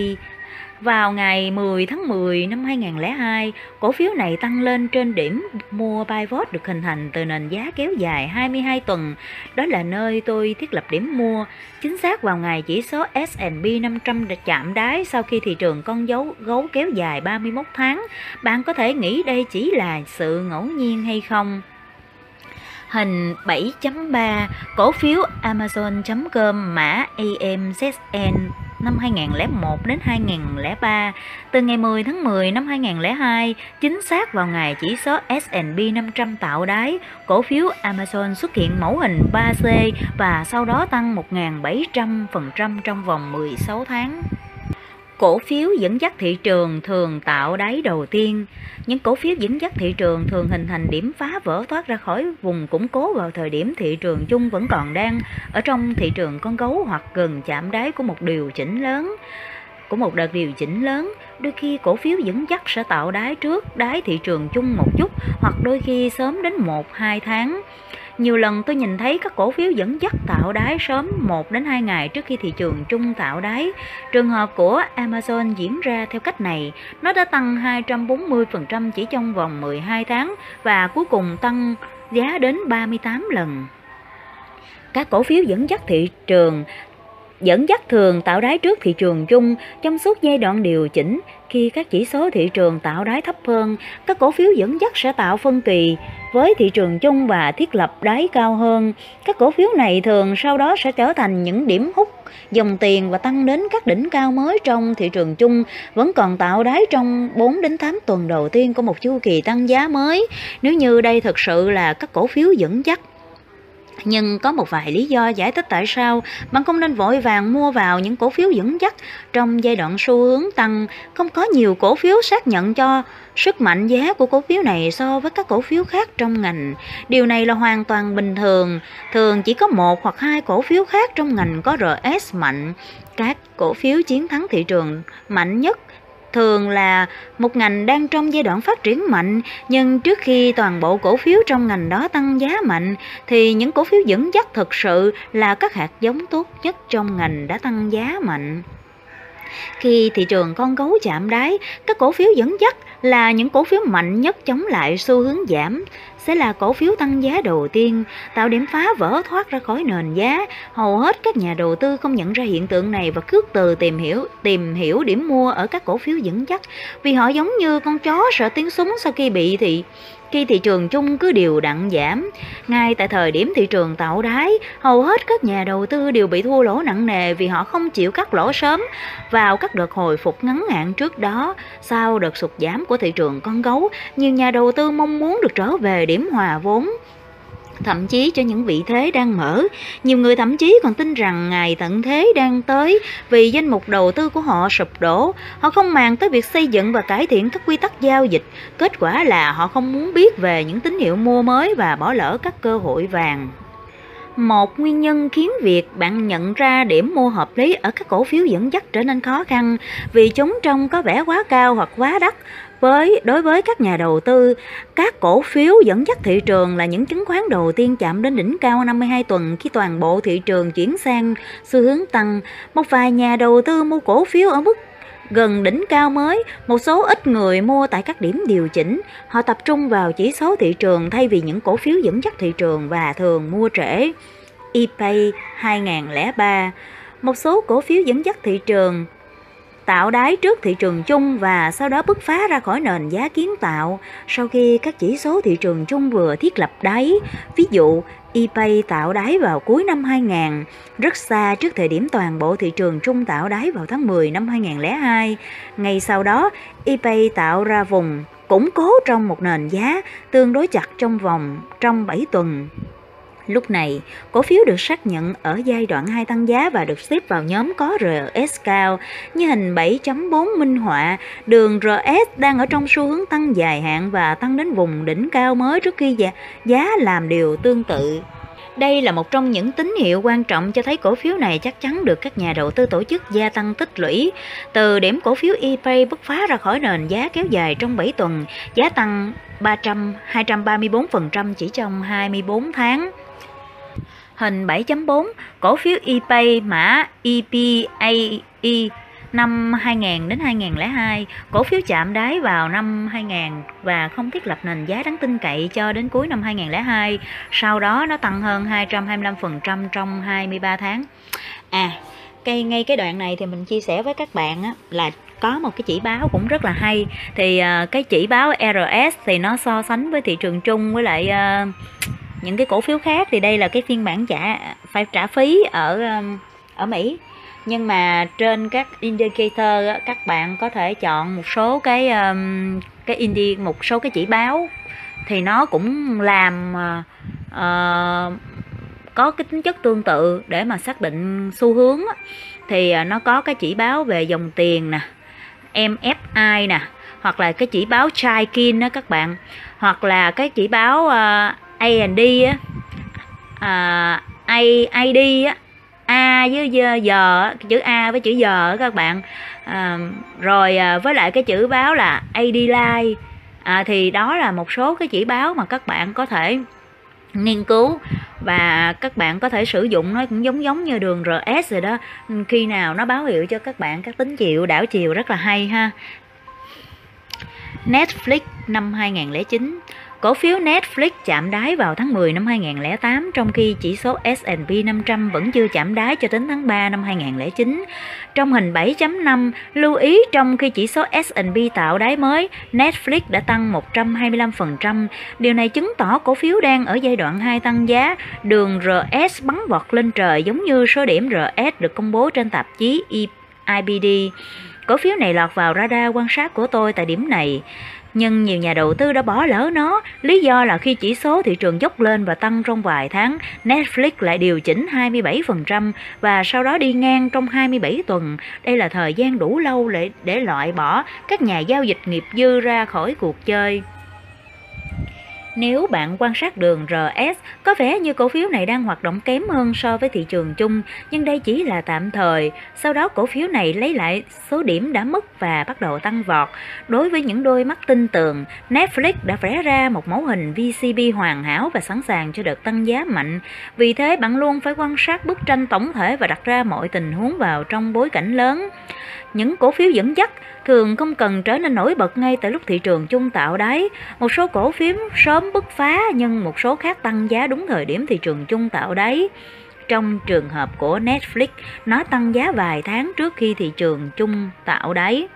vào ngày 10 tháng 10 năm 2002, cổ phiếu này tăng lên trên điểm mua pivot được hình thành từ nền giá kéo dài 22 tuần. Đó là nơi tôi thiết lập điểm mua. Chính xác vào ngày chỉ số S&P 500 đã chạm đáy sau khi thị trường con dấu gấu kéo dài 31 tháng. Bạn có thể nghĩ đây chỉ là sự ngẫu nhiên hay không? Hình 7.3 cổ phiếu Amazon.com mã AMZN năm 2001 đến 2003, từ ngày 10 tháng 10 năm 2002, chính xác vào ngày chỉ số S&P 500 tạo đáy, cổ phiếu Amazon xuất hiện mẫu hình 3C và sau đó tăng 1.700% trong vòng 16 tháng. Cổ phiếu dẫn dắt thị trường thường tạo đáy đầu tiên. Những cổ phiếu dẫn dắt thị trường thường hình thành điểm phá vỡ thoát ra khỏi vùng củng cố vào thời điểm thị trường chung vẫn còn đang ở trong thị trường con gấu hoặc gần chạm đáy của một điều chỉnh lớn của một đợt điều chỉnh lớn, đôi khi cổ phiếu dẫn dắt sẽ tạo đáy trước đáy thị trường chung một chút hoặc đôi khi sớm đến 1-2 tháng. Nhiều lần tôi nhìn thấy các cổ phiếu dẫn dắt tạo đáy sớm 1 đến 2 ngày trước khi thị trường chung tạo đáy. Trường hợp của Amazon diễn ra theo cách này, nó đã tăng 240% chỉ trong vòng 12 tháng và cuối cùng tăng giá đến 38 lần. Các cổ phiếu dẫn dắt thị trường dẫn dắt thường tạo đáy trước thị trường chung trong suốt giai đoạn điều chỉnh. Khi các chỉ số thị trường tạo đáy thấp hơn, các cổ phiếu dẫn dắt sẽ tạo phân kỳ với thị trường chung và thiết lập đáy cao hơn, các cổ phiếu này thường sau đó sẽ trở thành những điểm hút, dòng tiền và tăng đến các đỉnh cao mới trong thị trường chung. Vẫn còn tạo đáy trong 4 đến 8 tuần đầu tiên của một chu kỳ tăng giá mới. Nếu như đây thực sự là các cổ phiếu dẫn dắt nhưng có một vài lý do giải thích tại sao bạn không nên vội vàng mua vào những cổ phiếu dẫn dắt trong giai đoạn xu hướng tăng. Không có nhiều cổ phiếu xác nhận cho sức mạnh giá của cổ phiếu này so với các cổ phiếu khác trong ngành. Điều này là hoàn toàn bình thường. Thường chỉ có một hoặc hai cổ phiếu khác trong ngành có RS mạnh. Các cổ phiếu chiến thắng thị trường mạnh nhất thường là một ngành đang trong giai đoạn phát triển mạnh, nhưng trước khi toàn bộ cổ phiếu trong ngành đó tăng giá mạnh, thì những cổ phiếu dẫn dắt thực sự là các hạt giống tốt nhất trong ngành đã tăng giá mạnh. Khi thị trường con gấu chạm đáy, các cổ phiếu dẫn dắt là những cổ phiếu mạnh nhất chống lại xu hướng giảm, sẽ là cổ phiếu tăng giá đầu tiên, tạo điểm phá vỡ thoát ra khỏi nền giá. Hầu hết các nhà đầu tư không nhận ra hiện tượng này và cước từ tìm hiểu tìm hiểu điểm mua ở các cổ phiếu dẫn dắt vì họ giống như con chó sợ tiếng súng sau khi bị thị khi thị trường chung cứ đều đặn giảm. Ngay tại thời điểm thị trường tạo đáy, hầu hết các nhà đầu tư đều bị thua lỗ nặng nề vì họ không chịu cắt lỗ sớm vào các đợt hồi phục ngắn hạn trước đó. Sau đợt sụt giảm của thị trường con gấu, nhiều nhà đầu tư mong muốn được trở về điểm hòa vốn thậm chí cho những vị thế đang mở. Nhiều người thậm chí còn tin rằng ngày tận thế đang tới vì danh mục đầu tư của họ sụp đổ. Họ không màng tới việc xây dựng và cải thiện các quy tắc giao dịch. Kết quả là họ không muốn biết về những tín hiệu mua mới và bỏ lỡ các cơ hội vàng. Một nguyên nhân khiến việc bạn nhận ra điểm mua hợp lý ở các cổ phiếu dẫn dắt trở nên khó khăn vì chúng trông có vẻ quá cao hoặc quá đắt với đối với các nhà đầu tư, các cổ phiếu dẫn dắt thị trường là những chứng khoán đầu tiên chạm đến đỉnh cao 52 tuần khi toàn bộ thị trường chuyển sang xu hướng tăng. Một vài nhà đầu tư mua cổ phiếu ở mức gần đỉnh cao mới, một số ít người mua tại các điểm điều chỉnh. Họ tập trung vào chỉ số thị trường thay vì những cổ phiếu dẫn dắt thị trường và thường mua trễ. ePay 2003 Một số cổ phiếu dẫn dắt thị trường tạo đáy trước thị trường chung và sau đó bứt phá ra khỏi nền giá kiến tạo sau khi các chỉ số thị trường chung vừa thiết lập đáy. Ví dụ, eBay tạo đáy vào cuối năm 2000, rất xa trước thời điểm toàn bộ thị trường trung tạo đáy vào tháng 10 năm 2002. Ngay sau đó, eBay tạo ra vùng củng cố trong một nền giá tương đối chặt trong vòng trong 7 tuần. Lúc này, cổ phiếu được xác nhận ở giai đoạn 2 tăng giá và được xếp vào nhóm có RS cao như hình 7.4 minh họa. Đường RS đang ở trong xu hướng tăng dài hạn và tăng đến vùng đỉnh cao mới trước khi giá, làm điều tương tự. Đây là một trong những tín hiệu quan trọng cho thấy cổ phiếu này chắc chắn được các nhà đầu tư tổ chức gia tăng tích lũy. Từ điểm cổ phiếu ePay bứt phá ra khỏi nền giá kéo dài trong 7 tuần, giá tăng 300 234% chỉ trong 24 tháng. Hình 7.4, cổ phiếu ePay mã EPAE năm 2000 đến 2002, cổ phiếu chạm đáy vào năm 2000 và không thiết lập nền giá đáng tin cậy cho đến cuối năm 2002. Sau đó nó tăng hơn 225% trong 23 tháng. À, cây ngay cái đoạn này thì mình chia sẻ với các bạn á, là có một cái chỉ báo cũng rất là hay thì uh, cái chỉ báo RS thì nó so sánh với thị trường chung với lại uh, những cái cổ phiếu khác thì đây là cái phiên bản trả phải trả phí ở um, ở Mỹ. Nhưng mà trên các indicator các bạn có thể chọn một số cái um, cái indi một số cái chỉ báo. Thì nó cũng làm uh, có cái tính chất tương tự để mà xác định xu hướng thì ờ, nó có cái chỉ báo về dòng tiền nè MFI nè hoặc là cái chỉ báo Chaikin đó các bạn. Hoặc là cái chỉ báo uh, A&D á. À, A, ID á. A với giờ chữ A với chữ giờ các bạn. À, rồi à, với lại cái chữ báo là AD line à, thì đó là một số cái chỉ báo mà các bạn có thể nghiên cứu và các bạn có thể sử dụng. Nó cũng giống giống như đường RS rồi đó. Khi nào nó báo hiệu cho các bạn các tín hiệu đảo chiều rất là hay ha. Netflix năm 2009 Cổ phiếu Netflix chạm đáy vào tháng 10 năm 2008 trong khi chỉ số S&P 500 vẫn chưa chạm đáy cho đến tháng 3 năm 2009. Trong hình 7.5, lưu ý trong khi chỉ số S&P tạo đáy mới, Netflix đã tăng 125%. Điều này chứng tỏ cổ phiếu đang ở giai đoạn 2 tăng giá, đường RS bắn vọt lên trời giống như số điểm RS được công bố trên tạp chí IBD. Cổ phiếu này lọt vào radar quan sát của tôi tại điểm này nhưng nhiều nhà đầu tư đã bỏ lỡ nó. Lý do là khi chỉ số thị trường dốc lên và tăng trong vài tháng, Netflix lại điều chỉnh 27% và sau đó đi ngang trong 27 tuần. Đây là thời gian đủ lâu để, để loại bỏ các nhà giao dịch nghiệp dư ra khỏi cuộc chơi. Nếu bạn quan sát đường RS, có vẻ như cổ phiếu này đang hoạt động kém hơn so với thị trường chung, nhưng đây chỉ là tạm thời. Sau đó cổ phiếu này lấy lại số điểm đã mất và bắt đầu tăng vọt. Đối với những đôi mắt tin tưởng, Netflix đã vẽ ra một mẫu hình VCB hoàn hảo và sẵn sàng cho đợt tăng giá mạnh. Vì thế bạn luôn phải quan sát bức tranh tổng thể và đặt ra mọi tình huống vào trong bối cảnh lớn. Những cổ phiếu dẫn dắt thường không cần trở nên nổi bật ngay tại lúc thị trường chung tạo đáy. Một số cổ phiếu sớm bứt phá nhưng một số khác tăng giá đúng thời điểm thị trường chung tạo đáy. Trong trường hợp của Netflix, nó tăng giá vài tháng trước khi thị trường chung tạo đáy.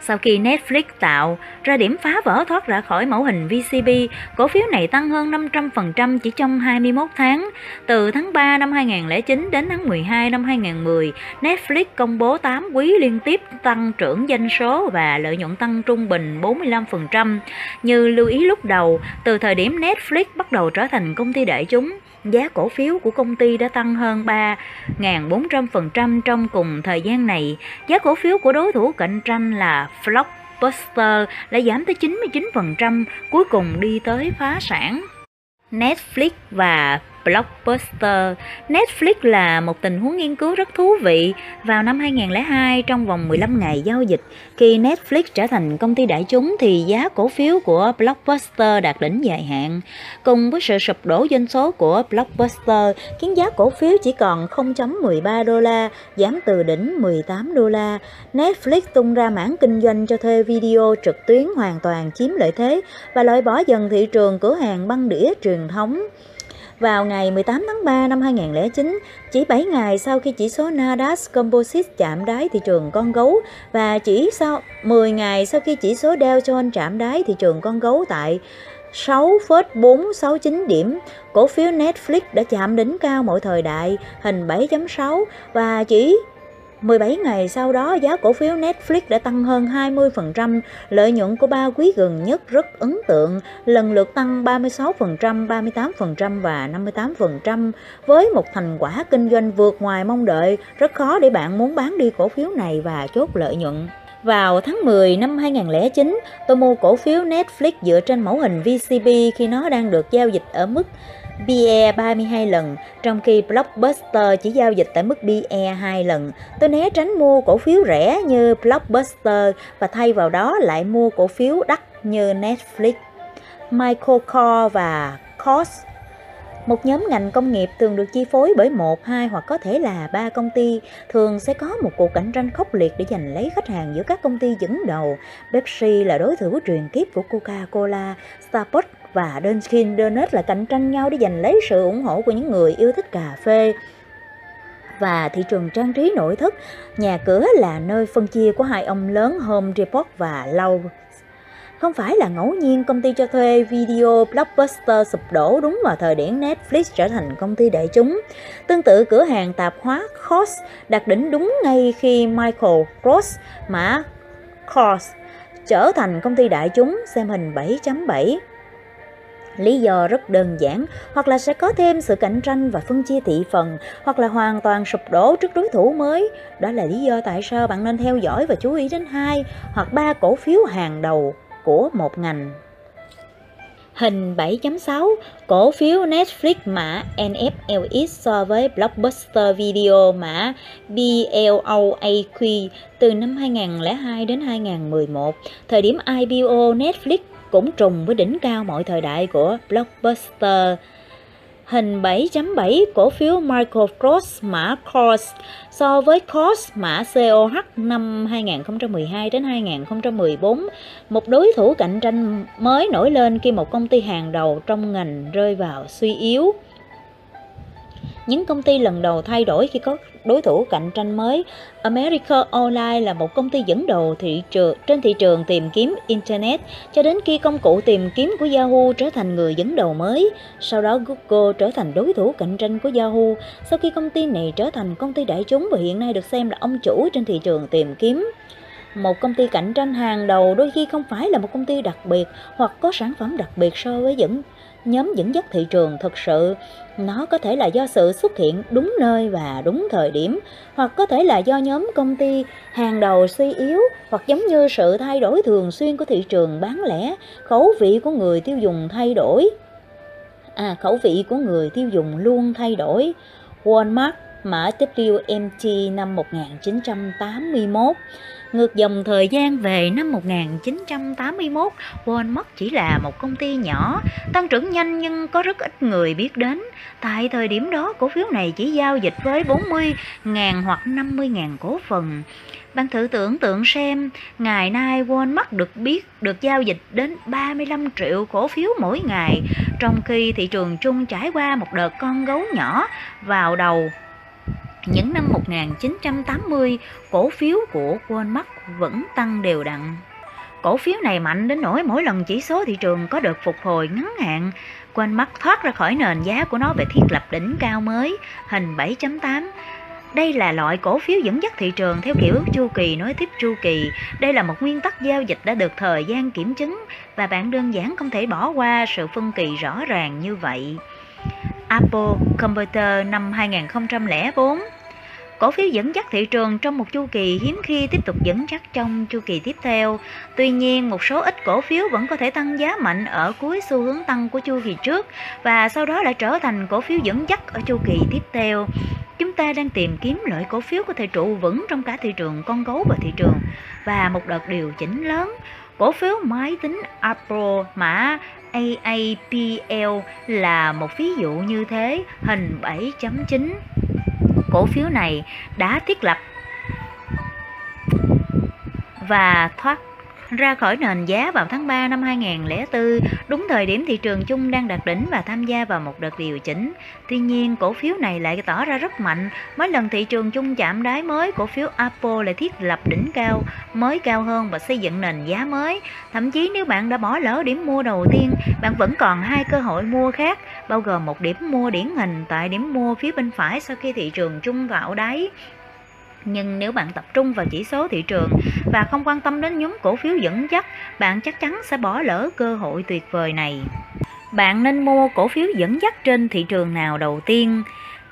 Sau khi Netflix tạo ra điểm phá vỡ thoát ra khỏi mẫu hình VCB, cổ phiếu này tăng hơn 500% chỉ trong 21 tháng. Từ tháng 3 năm 2009 đến tháng 12 năm 2010, Netflix công bố 8 quý liên tiếp tăng trưởng doanh số và lợi nhuận tăng trung bình 45%. Như lưu ý lúc đầu, từ thời điểm Netflix bắt đầu trở thành công ty đại chúng, giá cổ phiếu của công ty đã tăng hơn 3.400% trong cùng thời gian này. Giá cổ phiếu của đối thủ cạnh tranh là Blockbuster đã giảm tới 99%, cuối cùng đi tới phá sản. Netflix và Blockbuster. Netflix là một tình huống nghiên cứu rất thú vị. Vào năm 2002, trong vòng 15 ngày giao dịch, khi Netflix trở thành công ty đại chúng thì giá cổ phiếu của Blockbuster đạt đỉnh dài hạn. Cùng với sự sụp đổ doanh số của Blockbuster, khiến giá cổ phiếu chỉ còn 0.13 đô la, giảm từ đỉnh 18 đô la. Netflix tung ra mảng kinh doanh cho thuê video trực tuyến hoàn toàn chiếm lợi thế và loại bỏ dần thị trường cửa hàng băng đĩa truyền thống. Vào ngày 18 tháng 3 năm 2009, chỉ 7 ngày sau khi chỉ số Nasdaq Composite chạm đáy thị trường con gấu và chỉ sau 10 ngày sau khi chỉ số Dow Jones chạm đáy thị trường con gấu tại 6,469 điểm, cổ phiếu Netflix đã chạm đỉnh cao mọi thời đại, hình 7.6 và chỉ 17 ngày sau đó, giá cổ phiếu Netflix đã tăng hơn 20%, lợi nhuận của ba quý gần nhất rất ấn tượng, lần lượt tăng 36%, 38% và 58%. Với một thành quả kinh doanh vượt ngoài mong đợi, rất khó để bạn muốn bán đi cổ phiếu này và chốt lợi nhuận. Vào tháng 10 năm 2009, tôi mua cổ phiếu Netflix dựa trên mẫu hình VCB khi nó đang được giao dịch ở mức PE 32 lần, trong khi Blockbuster chỉ giao dịch tại mức PE 2 lần. Tôi né tránh mua cổ phiếu rẻ như Blockbuster và thay vào đó lại mua cổ phiếu đắt như Netflix, Michael Kors và Cost. Một nhóm ngành công nghiệp thường được chi phối bởi một, hai hoặc có thể là ba công ty, thường sẽ có một cuộc cạnh tranh khốc liệt để giành lấy khách hàng giữa các công ty dẫn đầu. Pepsi là đối thủ truyền kiếp của Coca-Cola, Starbucks và Dunkin Donuts là cạnh tranh nhau để giành lấy sự ủng hộ của những người yêu thích cà phê và thị trường trang trí nội thất. Nhà cửa là nơi phân chia của hai ông lớn Home Depot và Lowe's. Không phải là ngẫu nhiên công ty cho thuê video Blockbuster sụp đổ đúng vào thời điểm Netflix trở thành công ty đại chúng. Tương tự, cửa hàng tạp hóa Kors đạt đỉnh đúng ngay khi Michael Kors, mã Kors, trở thành công ty đại chúng, xem hình 7.7. Lý do rất đơn giản, hoặc là sẽ có thêm sự cạnh tranh và phân chia thị phần, hoặc là hoàn toàn sụp đổ trước đối thủ mới. Đó là lý do tại sao bạn nên theo dõi và chú ý đến hai hoặc ba cổ phiếu hàng đầu của một ngành. Hình 7.6, cổ phiếu Netflix mã NFLX so với Blockbuster Video mã BLOAQ từ năm 2002 đến 2011. Thời điểm IPO Netflix cũng trùng với đỉnh cao mọi thời đại của Blockbuster. Hình 7.7 cổ phiếu Michael Cross mã COS so với COS mã COH năm 2012 đến 2014, một đối thủ cạnh tranh mới nổi lên khi một công ty hàng đầu trong ngành rơi vào suy yếu. Những công ty lần đầu thay đổi khi có đối thủ cạnh tranh mới. America Online là một công ty dẫn đầu thị trường trên thị trường tìm kiếm Internet, cho đến khi công cụ tìm kiếm của Yahoo trở thành người dẫn đầu mới. Sau đó, Google trở thành đối thủ cạnh tranh của Yahoo sau khi công ty này trở thành công ty đại chúng và hiện nay được xem là ông chủ trên thị trường tìm kiếm. Một công ty cạnh tranh hàng đầu đôi khi không phải là một công ty đặc biệt hoặc có sản phẩm đặc biệt so với những nhóm dẫn dắt thị trường thực sự, nó có thể là do sự xuất hiện đúng nơi và đúng thời điểm, hoặc có thể là do nhóm công ty hàng đầu suy yếu, hoặc giống như sự thay đổi thường xuyên của thị trường bán lẻ, khẩu vị của người tiêu dùng thay đổi. À khẩu vị của người tiêu dùng luôn thay đổi. Walmart, mã WMT năm 1981 Ngược dòng thời gian về năm 1981, Walmart chỉ là một công ty nhỏ, tăng trưởng nhanh nhưng có rất ít người biết đến. Tại thời điểm đó, cổ phiếu này chỉ giao dịch với 40.000 hoặc 50.000 cổ phần. Bạn thử tưởng tượng xem, ngày nay Walmart được biết được giao dịch đến 35 triệu cổ phiếu mỗi ngày, trong khi thị trường chung trải qua một đợt con gấu nhỏ vào đầu những năm 1980, cổ phiếu của Walmart vẫn tăng đều đặn. Cổ phiếu này mạnh đến nỗi mỗi lần chỉ số thị trường có được phục hồi ngắn hạn, Walmart thoát ra khỏi nền giá của nó về thiết lập đỉnh cao mới, hình 7.8. Đây là loại cổ phiếu dẫn dắt thị trường theo kiểu chu kỳ nối tiếp chu kỳ. Đây là một nguyên tắc giao dịch đã được thời gian kiểm chứng và bạn đơn giản không thể bỏ qua sự phân kỳ rõ ràng như vậy. Apple Computer năm 2004 Cổ phiếu dẫn dắt thị trường trong một chu kỳ hiếm khi tiếp tục dẫn dắt trong chu kỳ tiếp theo. Tuy nhiên, một số ít cổ phiếu vẫn có thể tăng giá mạnh ở cuối xu hướng tăng của chu kỳ trước và sau đó lại trở thành cổ phiếu dẫn dắt ở chu kỳ tiếp theo. Chúng ta đang tìm kiếm loại cổ phiếu có thể trụ vững trong cả thị trường con gấu và thị trường và một đợt điều chỉnh lớn. Cổ phiếu máy tính Apple mã AAPL là một ví dụ như thế, hình 7.9. Cổ phiếu này đã thiết lập và thoát ra khỏi nền giá vào tháng 3 năm 2004, đúng thời điểm thị trường chung đang đạt đỉnh và tham gia vào một đợt điều chỉnh. Tuy nhiên, cổ phiếu này lại tỏ ra rất mạnh. Mỗi lần thị trường chung chạm đáy mới, cổ phiếu Apple lại thiết lập đỉnh cao, mới cao hơn và xây dựng nền giá mới. Thậm chí nếu bạn đã bỏ lỡ điểm mua đầu tiên, bạn vẫn còn hai cơ hội mua khác, bao gồm một điểm mua điển hình tại điểm mua phía bên phải sau khi thị trường chung vào đáy nhưng nếu bạn tập trung vào chỉ số thị trường và không quan tâm đến nhóm cổ phiếu dẫn dắt, bạn chắc chắn sẽ bỏ lỡ cơ hội tuyệt vời này. Bạn nên mua cổ phiếu dẫn dắt trên thị trường nào đầu tiên?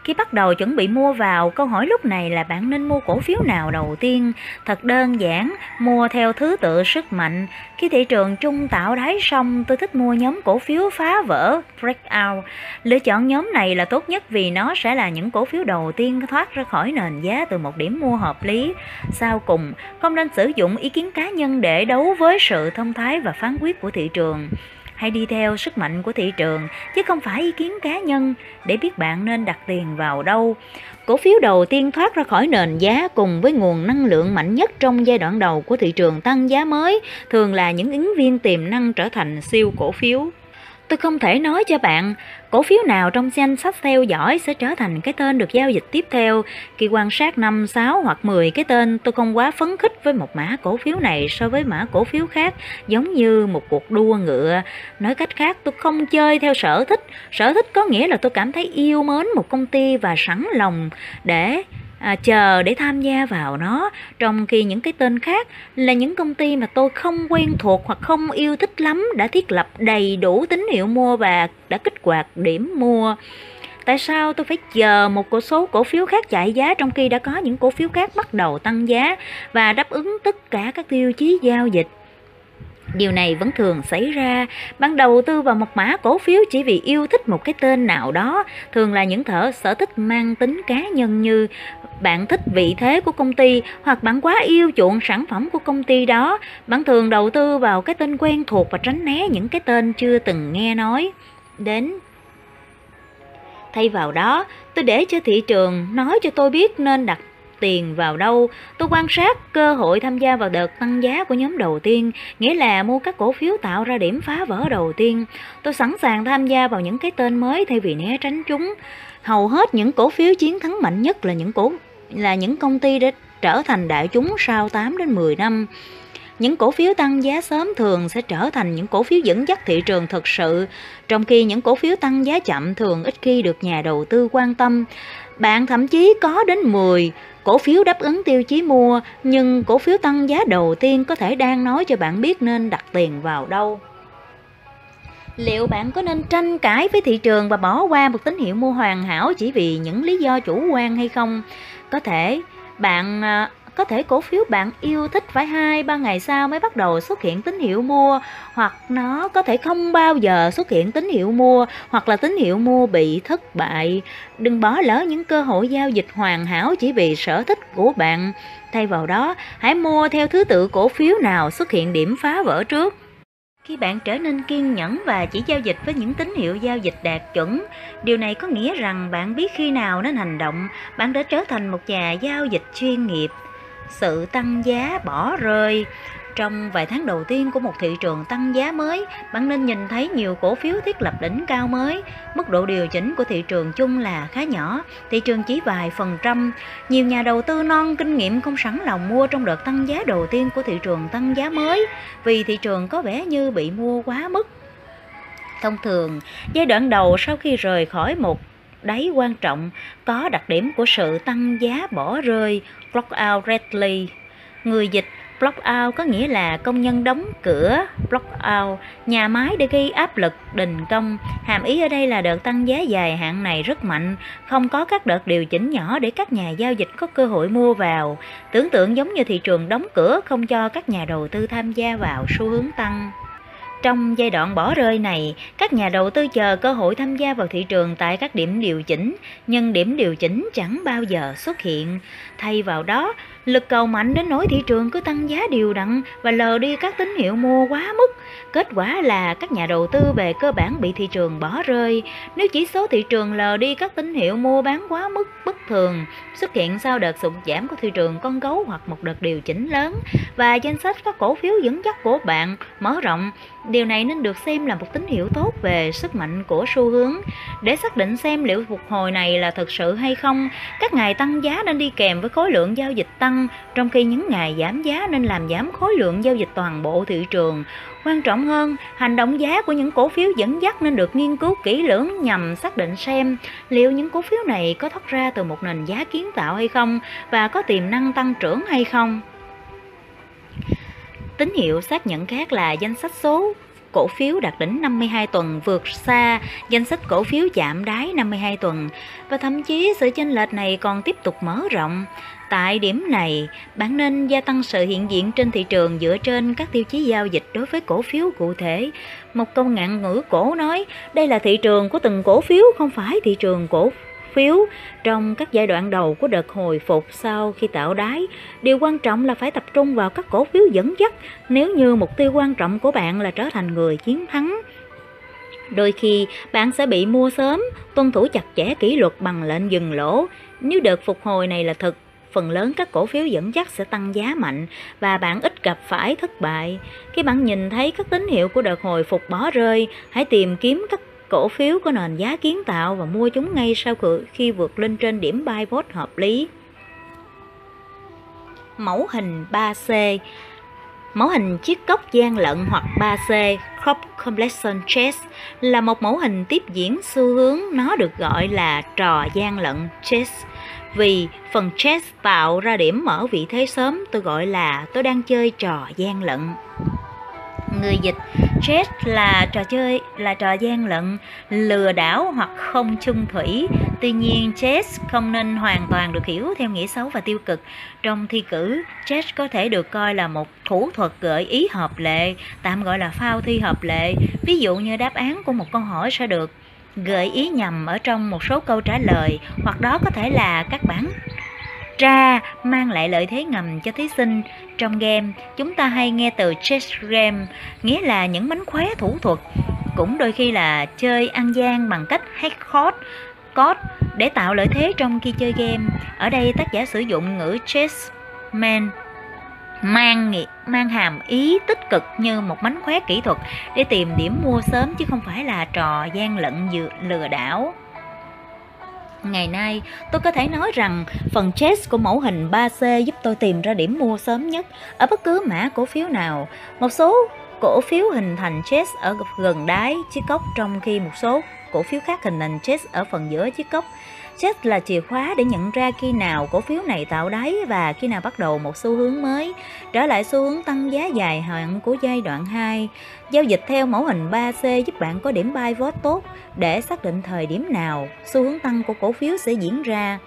Khi bắt đầu chuẩn bị mua vào, câu hỏi lúc này là bạn nên mua cổ phiếu nào đầu tiên? Thật đơn giản, mua theo thứ tự sức mạnh. Khi thị trường chung tạo đáy xong, tôi thích mua nhóm cổ phiếu phá vỡ, breakout. Lựa chọn nhóm này là tốt nhất vì nó sẽ là những cổ phiếu đầu tiên thoát ra khỏi nền giá từ một điểm mua hợp lý. Sau cùng, không nên sử dụng ý kiến cá nhân để đấu với sự thông thái và phán quyết của thị trường hãy đi theo sức mạnh của thị trường, chứ không phải ý kiến cá nhân để biết bạn nên đặt tiền vào đâu. Cổ phiếu đầu tiên thoát ra khỏi nền giá cùng với nguồn năng lượng mạnh nhất trong giai đoạn đầu của thị trường tăng giá mới, thường là những ứng viên tiềm năng trở thành siêu cổ phiếu. Tôi không thể nói cho bạn cổ phiếu nào trong danh sách theo dõi sẽ trở thành cái tên được giao dịch tiếp theo. Khi quan sát 5, 6 hoặc 10 cái tên, tôi không quá phấn khích với một mã cổ phiếu này so với mã cổ phiếu khác, giống như một cuộc đua ngựa. Nói cách khác, tôi không chơi theo sở thích. Sở thích có nghĩa là tôi cảm thấy yêu mến một công ty và sẵn lòng để à, chờ để tham gia vào nó. Trong khi những cái tên khác là những công ty mà tôi không quen thuộc hoặc không yêu thích lắm đã thiết lập đầy đủ tín hiệu mua và đã kích hoạt điểm mua. Tại sao tôi phải chờ một cổ số cổ phiếu khác chạy giá trong khi đã có những cổ phiếu khác bắt đầu tăng giá và đáp ứng tất cả các tiêu chí giao dịch? Điều này vẫn thường xảy ra, bạn đầu tư vào một mã cổ phiếu chỉ vì yêu thích một cái tên nào đó, thường là những thở sở thích mang tính cá nhân như bạn thích vị thế của công ty hoặc bạn quá yêu chuộng sản phẩm của công ty đó, bạn thường đầu tư vào cái tên quen thuộc và tránh né những cái tên chưa từng nghe nói đến. Thay vào đó, tôi để cho thị trường nói cho tôi biết nên đặt tiền vào đâu. Tôi quan sát cơ hội tham gia vào đợt tăng giá của nhóm đầu tiên, nghĩa là mua các cổ phiếu tạo ra điểm phá vỡ đầu tiên. Tôi sẵn sàng tham gia vào những cái tên mới thay vì né tránh chúng. Hầu hết những cổ phiếu chiến thắng mạnh nhất là những cổ là những công ty đã trở thành đại chúng sau 8 đến 10 năm. Những cổ phiếu tăng giá sớm thường sẽ trở thành những cổ phiếu dẫn dắt thị trường thực sự, trong khi những cổ phiếu tăng giá chậm thường ít khi được nhà đầu tư quan tâm. Bạn thậm chí có đến 10 cổ phiếu đáp ứng tiêu chí mua, nhưng cổ phiếu tăng giá đầu tiên có thể đang nói cho bạn biết nên đặt tiền vào đâu. Liệu bạn có nên tranh cãi với thị trường và bỏ qua một tín hiệu mua hoàn hảo chỉ vì những lý do chủ quan hay không? Có thể, bạn à, có thể cổ phiếu bạn yêu thích phải hai, ba ngày sau mới bắt đầu xuất hiện tín hiệu mua, hoặc nó có thể không bao giờ xuất hiện tín hiệu mua, hoặc là tín hiệu mua bị thất bại. Đừng bỏ lỡ những cơ hội giao dịch hoàn hảo chỉ vì sở thích của bạn. Thay vào đó, hãy mua theo thứ tự cổ phiếu nào xuất hiện điểm phá vỡ trước khi bạn trở nên kiên nhẫn và chỉ giao dịch với những tín hiệu giao dịch đạt chuẩn, điều này có nghĩa rằng bạn biết khi nào nên hành động, bạn đã trở thành một nhà giao dịch chuyên nghiệp. Sự tăng giá bỏ rơi trong vài tháng đầu tiên của một thị trường tăng giá mới, bạn nên nhìn thấy nhiều cổ phiếu thiết lập đỉnh cao mới. Mức độ điều chỉnh của thị trường chung là khá nhỏ, thị trường chỉ vài phần trăm. Nhiều nhà đầu tư non kinh nghiệm không sẵn lòng mua trong đợt tăng giá đầu tiên của thị trường tăng giá mới, vì thị trường có vẻ như bị mua quá mức. Thông thường, giai đoạn đầu sau khi rời khỏi một đáy quan trọng có đặc điểm của sự tăng giá bỏ rơi, block out readily. Người dịch block out có nghĩa là công nhân đóng cửa, block out, nhà máy để gây áp lực, đình công. Hàm ý ở đây là đợt tăng giá dài hạn này rất mạnh, không có các đợt điều chỉnh nhỏ để các nhà giao dịch có cơ hội mua vào. Tưởng tượng giống như thị trường đóng cửa không cho các nhà đầu tư tham gia vào xu hướng tăng. Trong giai đoạn bỏ rơi này, các nhà đầu tư chờ cơ hội tham gia vào thị trường tại các điểm điều chỉnh, nhưng điểm điều chỉnh chẳng bao giờ xuất hiện. Thay vào đó, lực cầu mạnh đến nỗi thị trường cứ tăng giá đều đặn và lờ đi các tín hiệu mua quá mức. Kết quả là các nhà đầu tư về cơ bản bị thị trường bỏ rơi. Nếu chỉ số thị trường lờ đi các tín hiệu mua bán quá mức bất thường, xuất hiện sau đợt sụt giảm của thị trường con gấu hoặc một đợt điều chỉnh lớn và danh sách các cổ phiếu dẫn dắt của bạn mở rộng, điều này nên được xem là một tín hiệu tốt về sức mạnh của xu hướng. Để xác định xem liệu phục hồi này là thực sự hay không, các ngày tăng giá nên đi kèm với khối lượng giao dịch tăng, trong khi những ngày giảm giá nên làm giảm khối lượng giao dịch toàn bộ thị trường. Quan trọng hơn, hành động giá của những cổ phiếu dẫn dắt nên được nghiên cứu kỹ lưỡng nhằm xác định xem liệu những cổ phiếu này có thoát ra từ một nền giá kiến tạo hay không và có tiềm năng tăng trưởng hay không. Tín hiệu xác nhận khác là danh sách số cổ phiếu đạt đỉnh 52 tuần vượt xa danh sách cổ phiếu chạm đáy 52 tuần và thậm chí sự chênh lệch này còn tiếp tục mở rộng. Tại điểm này, bạn nên gia tăng sự hiện diện trên thị trường dựa trên các tiêu chí giao dịch đối với cổ phiếu cụ thể. Một câu ngạn ngữ cổ nói, đây là thị trường của từng cổ phiếu, không phải thị trường cổ phiếu trong các giai đoạn đầu của đợt hồi phục sau khi tạo đáy. Điều quan trọng là phải tập trung vào các cổ phiếu dẫn dắt nếu như mục tiêu quan trọng của bạn là trở thành người chiến thắng. Đôi khi bạn sẽ bị mua sớm, tuân thủ chặt chẽ kỷ luật bằng lệnh dừng lỗ. Nếu đợt phục hồi này là thực, phần lớn các cổ phiếu dẫn dắt sẽ tăng giá mạnh và bạn ít gặp phải thất bại. Khi bạn nhìn thấy các tín hiệu của đợt hồi phục bỏ rơi, hãy tìm kiếm các cổ phiếu có nền giá kiến tạo và mua chúng ngay sau khi vượt lên trên điểm buy vote hợp lý. Mẫu hình 3C Mẫu hình chiếc cốc gian lận hoặc 3C Crop Completion Chess là một mẫu hình tiếp diễn xu hướng nó được gọi là trò gian lận chess vì phần chess tạo ra điểm mở vị thế sớm, tôi gọi là tôi đang chơi trò gian lận. Người dịch, chess là trò chơi, là trò gian lận, lừa đảo hoặc không chung thủy. Tuy nhiên, chess không nên hoàn toàn được hiểu theo nghĩa xấu và tiêu cực. Trong thi cử, chess có thể được coi là một thủ thuật gợi ý hợp lệ, tạm gọi là phao thi hợp lệ. Ví dụ như đáp án của một câu hỏi sẽ được gợi ý nhầm ở trong một số câu trả lời, hoặc đó có thể là các bản tra mang lại lợi thế ngầm cho thí sinh. Trong game, chúng ta hay nghe từ chess game nghĩa là những mánh khóe thủ thuật. Cũng đôi khi là chơi ăn gian bằng cách hack code code để tạo lợi thế trong khi chơi game. Ở đây, tác giả sử dụng ngữ chess man mang mang hàm ý tích cực như một mánh khóe kỹ thuật để tìm điểm mua sớm chứ không phải là trò gian lận lừa đảo Ngày nay, tôi có thể nói rằng phần chess của mẫu hình 3C giúp tôi tìm ra điểm mua sớm nhất ở bất cứ mã cổ phiếu nào. Một số cổ phiếu hình thành chess ở gần đáy chiếc cốc trong khi một số cổ phiếu khác hình thành chess ở phần giữa chiếc cốc chết là chìa khóa để nhận ra khi nào cổ phiếu này tạo đáy và khi nào bắt đầu một xu hướng mới, trở lại xu hướng tăng giá dài hạn của giai đoạn 2. Giao dịch theo mẫu hình 3C giúp bạn có điểm buy vote tốt để xác định thời điểm nào xu hướng tăng của cổ phiếu sẽ diễn ra.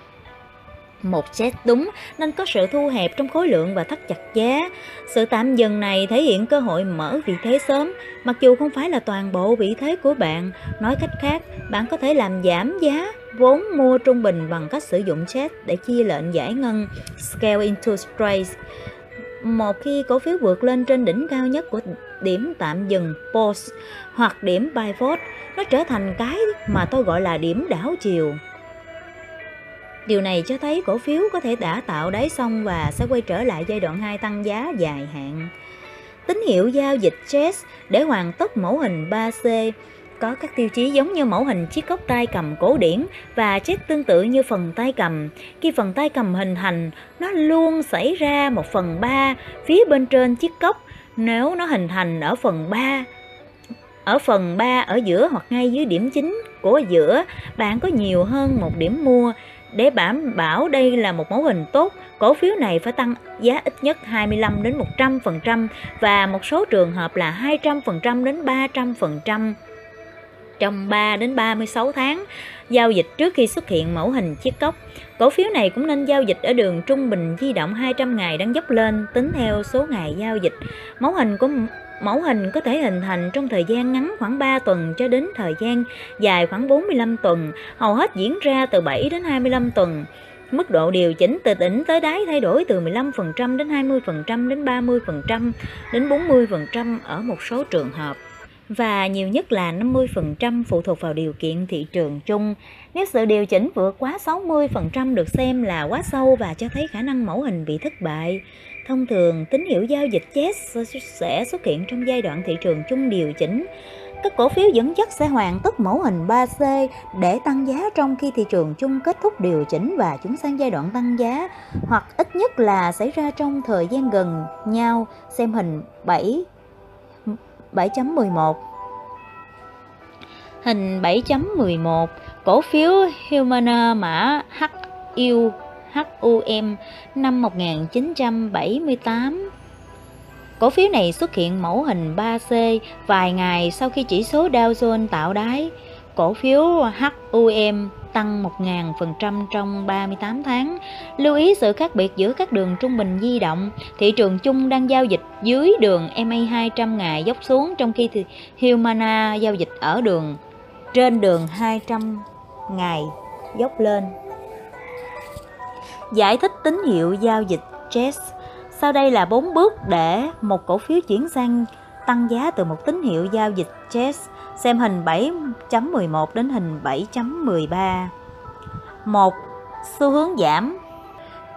Một chết đúng nên có sự thu hẹp trong khối lượng và thắt chặt giá. Sự tạm dừng này thể hiện cơ hội mở vị thế sớm, mặc dù không phải là toàn bộ vị thế của bạn. Nói cách khác, bạn có thể làm giảm giá vốn mua trung bình bằng cách sử dụng chat để chia lệnh giải ngân scale into straight. Một khi cổ phiếu vượt lên trên đỉnh cao nhất của điểm tạm dừng pause hoặc điểm buy vote, nó trở thành cái mà tôi gọi là điểm đảo chiều. Điều này cho thấy cổ phiếu có thể đã tạo đáy xong và sẽ quay trở lại giai đoạn 2 tăng giá dài hạn. tín hiệu giao dịch chess để hoàn tất mẫu hình 3C có các tiêu chí giống như mẫu hình chiếc cốc tay cầm cổ điển và chiếc tương tự như phần tay cầm. Khi phần tay cầm hình thành, nó luôn xảy ra một phần ba phía bên trên chiếc cốc nếu nó hình thành ở phần 3 ở phần 3 ở giữa hoặc ngay dưới điểm chính của giữa bạn có nhiều hơn một điểm mua. Để đảm bảo đây là một mẫu hình tốt cổ phiếu này phải tăng giá ít nhất 25 đến 100% và một số trường hợp là 200% đến 300% trong 3 đến 36 tháng giao dịch trước khi xuất hiện mẫu hình chiếc cốc. Cổ phiếu này cũng nên giao dịch ở đường trung bình di động 200 ngày đang dốc lên tính theo số ngày giao dịch. Mẫu hình của Mẫu hình có thể hình thành trong thời gian ngắn khoảng 3 tuần cho đến thời gian dài khoảng 45 tuần, hầu hết diễn ra từ 7 đến 25 tuần. Mức độ điều chỉnh từ đỉnh tới đáy thay đổi từ 15% đến 20% đến 30% đến 40% ở một số trường hợp và nhiều nhất là 50% phụ thuộc vào điều kiện thị trường chung. Nếu sự điều chỉnh vượt quá 60% được xem là quá sâu và cho thấy khả năng mẫu hình bị thất bại. Thông thường, tín hiệu giao dịch chết sẽ xuất hiện trong giai đoạn thị trường chung điều chỉnh. Các cổ phiếu dẫn dắt sẽ hoàn tất mẫu hình 3C để tăng giá trong khi thị trường chung kết thúc điều chỉnh và chuyển sang giai đoạn tăng giá, hoặc ít nhất là xảy ra trong thời gian gần nhau, xem hình 7 7.11 Hình 7.11 Cổ phiếu Humana mã HU HUM năm 1978 Cổ phiếu này xuất hiện mẫu hình 3C vài ngày sau khi chỉ số Dow Jones tạo đáy. Cổ phiếu HUM tăng 1.000% trong 38 tháng. Lưu ý sự khác biệt giữa các đường trung bình di động. Thị trường chung đang giao dịch dưới đường MA 200 ngày dốc xuống trong khi thì Humana giao dịch ở đường trên đường 200 ngày dốc lên. Giải thích tín hiệu giao dịch Chess. Sau đây là 4 bước để một cổ phiếu chuyển sang tăng giá từ một tín hiệu giao dịch Chess. Xem hình 7.11 đến hình 7.13. 1. Xu hướng giảm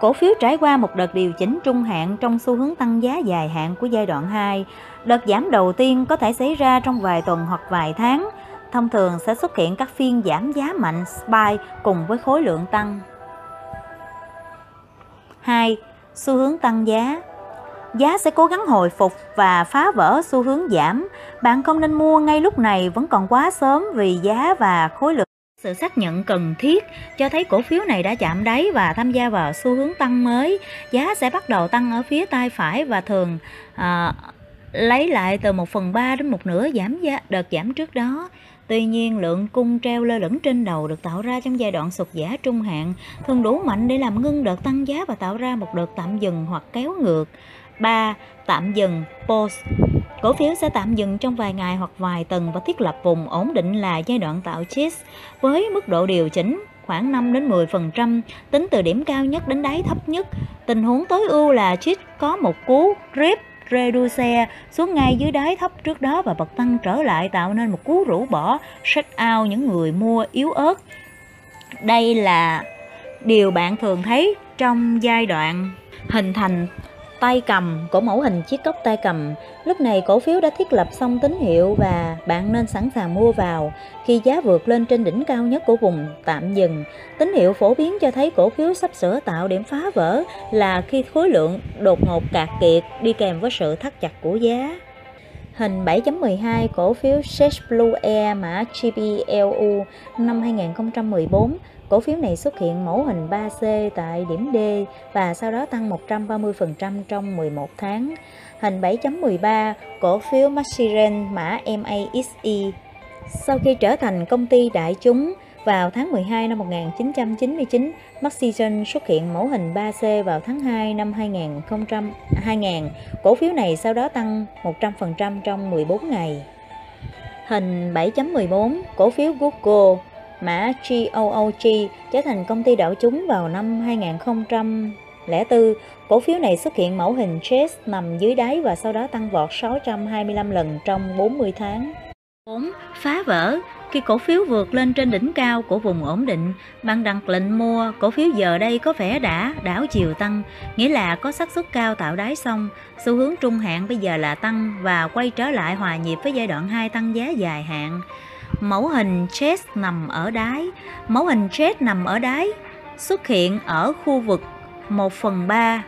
Cổ phiếu trải qua một đợt điều chỉnh trung hạn trong xu hướng tăng giá dài hạn của giai đoạn 2. Đợt giảm đầu tiên có thể xảy ra trong vài tuần hoặc vài tháng. Thông thường sẽ xuất hiện các phiên giảm giá mạnh, spike cùng với khối lượng tăng. 2. Xu hướng tăng giá Giá sẽ cố gắng hồi phục và phá vỡ xu hướng giảm. Bạn không nên mua ngay lúc này vẫn còn quá sớm vì giá và khối lượng. Sự xác nhận cần thiết cho thấy cổ phiếu này đã chạm đáy và tham gia vào xu hướng tăng mới. Giá sẽ bắt đầu tăng ở phía tay phải và thường à, lấy lại từ 1 phần 3 đến một nửa giảm giá đợt giảm trước đó. Tuy nhiên, lượng cung treo lơ lửng trên đầu được tạo ra trong giai đoạn sụt giá trung hạn thường đủ mạnh để làm ngưng đợt tăng giá và tạo ra một đợt tạm dừng hoặc kéo ngược. 3. Tạm dừng, pause Cổ phiếu sẽ tạm dừng trong vài ngày hoặc vài tuần và thiết lập vùng ổn định là giai đoạn tạo chips với mức độ điều chỉnh, khoảng 5 đến 10% tính từ điểm cao nhất đến đáy thấp nhất. Tình huống tối ưu là chip có một cú rip, reduce xuống ngay dưới đáy thấp trước đó và bật tăng trở lại, tạo nên một cú rũ bỏ shut out những người mua yếu ớt. Đây là điều bạn thường thấy trong giai đoạn hình thành tay cầm của mẫu hình chiếc cốc tay cầm. Lúc này cổ phiếu đã thiết lập xong tín hiệu và bạn nên sẵn sàng mua vào. Khi giá vượt lên trên đỉnh cao nhất của vùng, tạm dừng. Tín hiệu phổ biến cho thấy cổ phiếu sắp sửa tạo điểm phá vỡ là khi khối lượng đột ngột cạn kiệt, đi kèm với sự thắt chặt của giá. Hình 7.12 cổ phiếu Sage Blue Air mã GPLU năm 2014 Cổ phiếu này xuất hiện mẫu hình 3C tại điểm D và sau đó tăng 130% trong 11 tháng. Hình 7.13, cổ phiếu Maxiren mã MAXE sau khi trở thành công ty đại chúng vào tháng 12 năm 1999, Maxigen xuất hiện mẫu hình 3C vào tháng 2 năm 2000. 2000. Cổ phiếu này sau đó tăng 100% trong 14 ngày. Hình 7.14, cổ phiếu Google mã GOOG trở thành công ty đảo chúng vào năm 2004. Cổ phiếu này xuất hiện mẫu hình chess nằm dưới đáy và sau đó tăng vọt 625 lần trong 40 tháng. 4. Phá vỡ Khi cổ phiếu vượt lên trên đỉnh cao của vùng ổn định, bạn đặt lệnh mua, cổ phiếu giờ đây có vẻ đã đảo chiều tăng, nghĩa là có xác suất cao tạo đáy xong, xu hướng trung hạn bây giờ là tăng và quay trở lại hòa nhịp với giai đoạn 2 tăng giá dài hạn. Mẫu hình chess nằm ở đáy, mẫu hình chess nằm ở đáy xuất hiện ở khu vực 1 phần 3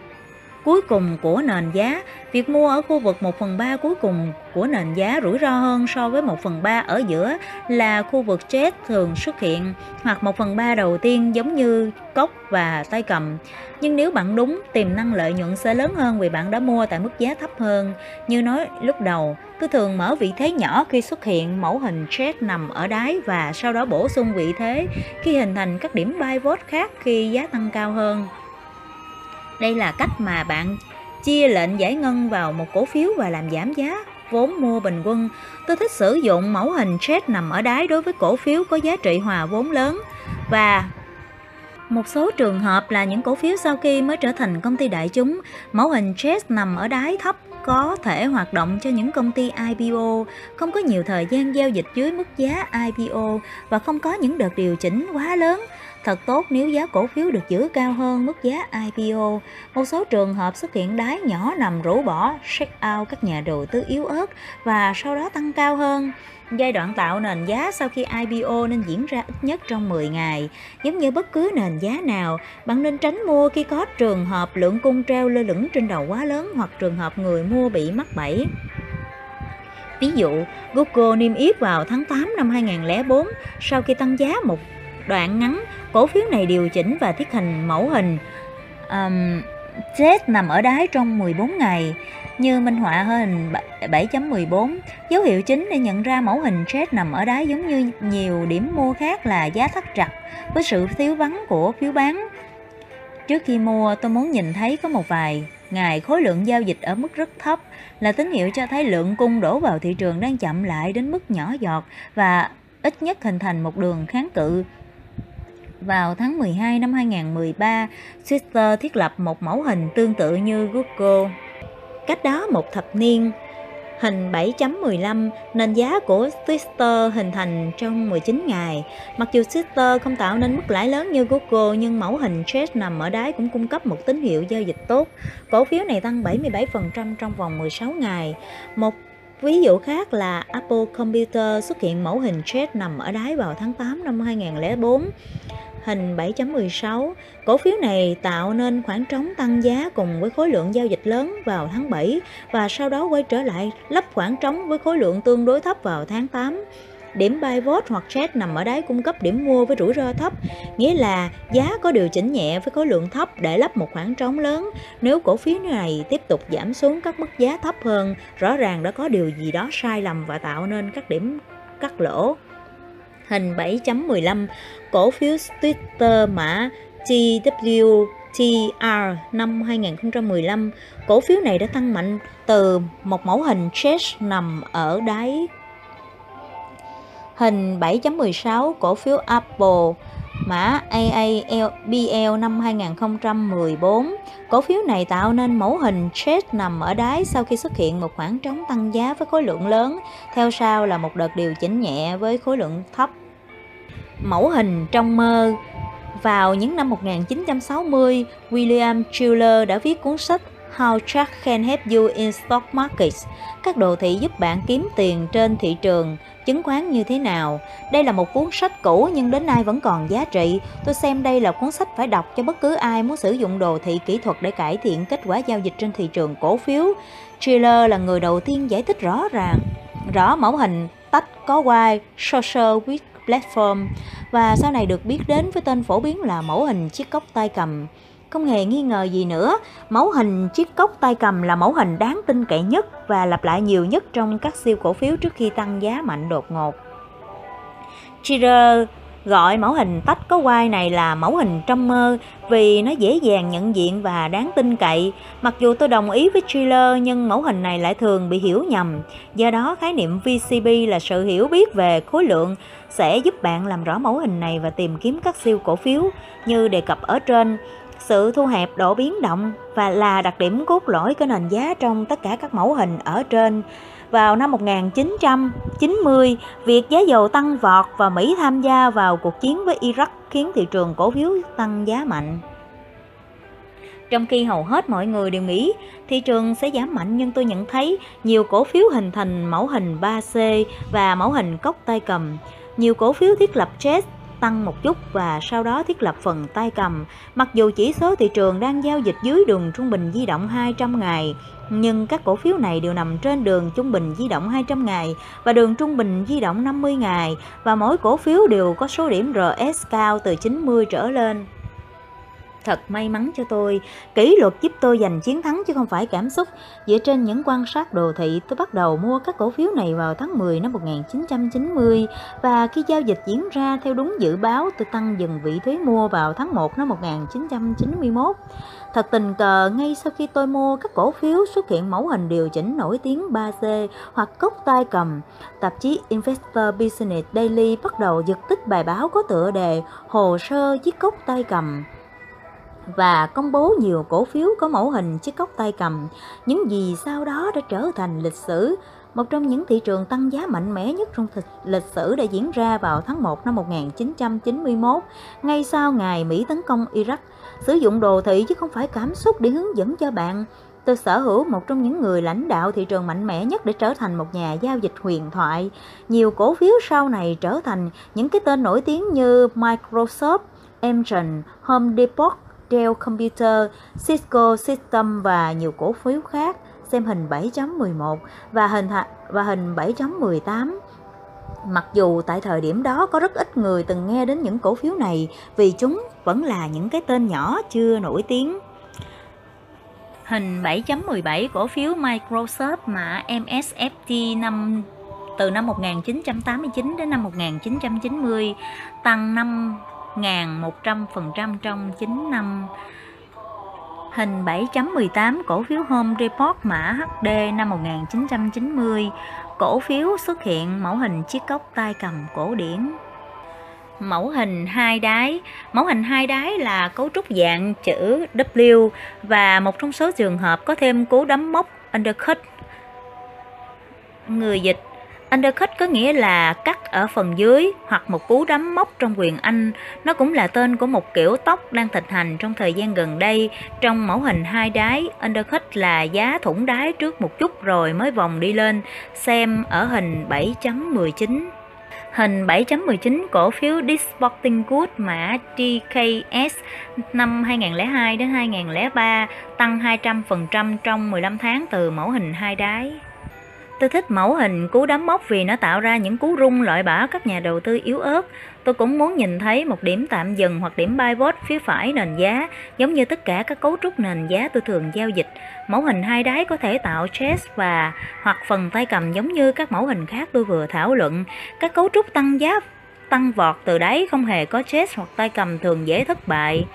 cuối cùng của nền giá. Việc mua ở khu vực 1 phần 3 cuối cùng của nền giá rủi ro hơn so với 1 phần 3 ở giữa là khu vực chết thường xuất hiện hoặc 1 phần 3 đầu tiên giống như cốc và tay cầm. Nhưng nếu bạn đúng, tiềm năng lợi nhuận sẽ lớn hơn vì bạn đã mua tại mức giá thấp hơn. Như nói lúc đầu, tôi thường mở vị thế nhỏ khi xuất hiện mẫu hình chết nằm ở đáy và sau đó bổ sung vị thế khi hình thành các điểm buy vote khác khi giá tăng cao hơn. Đây là cách mà bạn chia lệnh giải ngân vào một cổ phiếu và làm giảm giá vốn mua bình quân. Tôi thích sử dụng mẫu hình trend nằm ở đáy đối với cổ phiếu có giá trị hòa vốn lớn và một số trường hợp là những cổ phiếu sau khi mới trở thành công ty đại chúng, mẫu hình trend nằm ở đáy thấp có thể hoạt động cho những công ty IPO, không có nhiều thời gian giao dịch dưới mức giá IPO và không có những đợt điều chỉnh quá lớn. Thật tốt nếu giá cổ phiếu được giữ cao hơn mức giá IPO. Một số trường hợp xuất hiện đáy nhỏ nằm rũ bỏ, check out các nhà đầu tư yếu ớt và sau đó tăng cao hơn. Giai đoạn tạo nền giá sau khi IPO nên diễn ra ít nhất trong 10 ngày. Giống như bất cứ nền giá nào, bạn nên tránh mua khi có trường hợp lượng cung treo lơ lửng trên đầu quá lớn hoặc trường hợp người mua bị mắc bẫy. Ví dụ, Google niêm yết vào tháng 8 năm 2004 sau khi tăng giá một đoạn ngắn, cổ phiếu này điều chỉnh và thiết hình mẫu hình um, Z nằm ở đáy trong 14 ngày như minh họa hình 7.14 dấu hiệu chính để nhận ra mẫu hình chết nằm ở đáy giống như nhiều điểm mua khác là giá thắt chặt với sự thiếu vắng của phiếu bán trước khi mua tôi muốn nhìn thấy có một vài ngày khối lượng giao dịch ở mức rất thấp là tín hiệu cho thấy lượng cung đổ vào thị trường đang chậm lại đến mức nhỏ giọt và ít nhất hình thành một đường kháng cự vào tháng 12 năm 2013, Twitter thiết lập một mẫu hình tương tự như Google. Cách đó một thập niên, hình 7.15, nền giá của Twitter hình thành trong 19 ngày. Mặc dù Twitter không tạo nên mức lãi lớn như Google, nhưng mẫu hình Chess nằm ở đáy cũng cung cấp một tín hiệu giao dịch tốt. Cổ phiếu này tăng 77% trong vòng 16 ngày. Một Ví dụ khác là Apple Computer xuất hiện mẫu hình trend nằm ở đáy vào tháng 8 năm 2004 hình 7.16. Cổ phiếu này tạo nên khoảng trống tăng giá cùng với khối lượng giao dịch lớn vào tháng 7 và sau đó quay trở lại lấp khoảng trống với khối lượng tương đối thấp vào tháng 8. Điểm buy vote hoặc trade nằm ở đáy cung cấp điểm mua với rủi ro thấp, nghĩa là giá có điều chỉnh nhẹ với khối lượng thấp để lấp một khoảng trống lớn. Nếu cổ phiếu này tiếp tục giảm xuống các mức giá thấp hơn, rõ ràng đã có điều gì đó sai lầm và tạo nên các điểm cắt lỗ hình 7.15 cổ phiếu Twitter mã TWTR năm 2015. Cổ phiếu này đã tăng mạnh từ một mẫu hình chess nằm ở đáy. Hình 7.16 cổ phiếu Apple mã AABL năm 2014. Cổ phiếu này tạo nên mẫu hình chest nằm ở đáy sau khi xuất hiện một khoảng trống tăng giá với khối lượng lớn, theo sau là một đợt điều chỉnh nhẹ với khối lượng thấp. Mẫu hình trong mơ Vào những năm 1960, William Chiller đã viết cuốn sách How Jack Can Help You in Stock Markets, các đồ thị giúp bạn kiếm tiền trên thị trường chứng khoán như thế nào. Đây là một cuốn sách cũ nhưng đến nay vẫn còn giá trị. Tôi xem đây là cuốn sách phải đọc cho bất cứ ai muốn sử dụng đồ thị kỹ thuật để cải thiện kết quả giao dịch trên thị trường cổ phiếu. Trailer là người đầu tiên giải thích rõ ràng rõ mẫu hình tách có Y Social with Platform và sau này được biết đến với tên phổ biến là mẫu hình chiếc cốc tay cầm. Không hề nghi ngờ gì nữa, mẫu hình chiếc cốc tay cầm là mẫu hình đáng tin cậy nhất và lặp lại nhiều nhất trong các siêu cổ phiếu trước khi tăng giá mạnh đột ngột. Cheater gọi mẫu hình tách có quai này là mẫu hình trong mơ vì nó dễ dàng nhận diện và đáng tin cậy. Mặc dù tôi đồng ý với Chiller nhưng mẫu hình này lại thường bị hiểu nhầm. Do đó khái niệm VCB là sự hiểu biết về khối lượng sẽ giúp bạn làm rõ mẫu hình này và tìm kiếm các siêu cổ phiếu như đề cập ở trên sự thu hẹp độ biến động và là đặc điểm cốt lõi của nền giá trong tất cả các mẫu hình ở trên Vào năm 1990, việc giá dầu tăng vọt và Mỹ tham gia vào cuộc chiến với Iraq khiến thị trường cổ phiếu tăng giá mạnh. Trong khi hầu hết mọi người đều nghĩ thị trường sẽ giảm mạnh nhưng tôi nhận thấy nhiều cổ phiếu hình thành mẫu hình 3C và mẫu hình cốc tay cầm. Nhiều cổ phiếu thiết lập chest tăng một chút và sau đó thiết lập phần tay cầm. Mặc dù chỉ số thị trường đang giao dịch dưới đường trung bình di động 200 ngày, nhưng các cổ phiếu này đều nằm trên đường trung bình di động 200 ngày và đường trung bình di động 50 ngày và mỗi cổ phiếu đều có số điểm RS cao từ 90 trở lên. Thật may mắn cho tôi, kỷ luật giúp tôi giành chiến thắng chứ không phải cảm xúc. Dựa trên những quan sát đồ thị, tôi bắt đầu mua các cổ phiếu này vào tháng 10 năm 1990 và khi giao dịch diễn ra theo đúng dự báo, tôi tăng dần vị thế mua vào tháng 1 năm 1991. Thật tình cờ, ngay sau khi tôi mua các cổ phiếu xuất hiện mẫu hình điều chỉnh nổi tiếng 3C hoặc cốc tay cầm, tạp chí Investor Business Daily bắt đầu giật tích bài báo có tựa đề Hồ sơ chiếc cốc tay cầm và công bố nhiều cổ phiếu có mẫu hình chiếc cốc tay cầm. Những gì sau đó đã trở thành lịch sử. Một trong những thị trường tăng giá mạnh mẽ nhất trong lịch sử đã diễn ra vào tháng 1 năm 1991, ngay sau ngày Mỹ tấn công Iraq. Sử dụng đồ thị chứ không phải cảm xúc để hướng dẫn cho bạn. Tôi sở hữu một trong những người lãnh đạo thị trường mạnh mẽ nhất để trở thành một nhà giao dịch huyền thoại. Nhiều cổ phiếu sau này trở thành những cái tên nổi tiếng như Microsoft, amazon Home Depot, Dell Computer, Cisco System và nhiều cổ phiếu khác xem hình 7.11 và hình và hình 7.18. Mặc dù tại thời điểm đó có rất ít người từng nghe đến những cổ phiếu này vì chúng vẫn là những cái tên nhỏ chưa nổi tiếng. Hình 7.17 cổ phiếu Microsoft mã MSFT năm từ năm 1989 đến năm 1990 tăng 5 1.100% trong 9 năm. Hình 7.18 cổ phiếu Home Report mã HD năm 1990, cổ phiếu xuất hiện mẫu hình chiếc cốc tay cầm cổ điển. Mẫu hình hai đáy Mẫu hình hai đáy là cấu trúc dạng chữ W và một trong số trường hợp có thêm cú đấm mốc undercut. Người dịch Undercut có nghĩa là cắt ở phần dưới hoặc một cú đấm móc trong quyền Anh. Nó cũng là tên của một kiểu tóc đang thịnh hành trong thời gian gần đây. Trong mẫu hình hai đáy, undercut là giá thủng đáy trước một chút rồi mới vòng đi lên. Xem ở hình 7.19. Hình 7.19 cổ phiếu Disporting Good mã DKS năm 2002 đến 2003 tăng 200% trong 15 tháng từ mẫu hình hai đáy. Tôi thích mẫu hình cú đấm móc vì nó tạo ra những cú rung loại bỏ các nhà đầu tư yếu ớt. Tôi cũng muốn nhìn thấy một điểm tạm dừng hoặc điểm buy phía phải nền giá, giống như tất cả các cấu trúc nền giá tôi thường giao dịch. Mẫu hình hai đáy có thể tạo chess và hoặc phần tay cầm giống như các mẫu hình khác tôi vừa thảo luận. Các cấu trúc tăng giá tăng vọt từ đáy không hề có chess hoặc tay cầm thường dễ thất bại.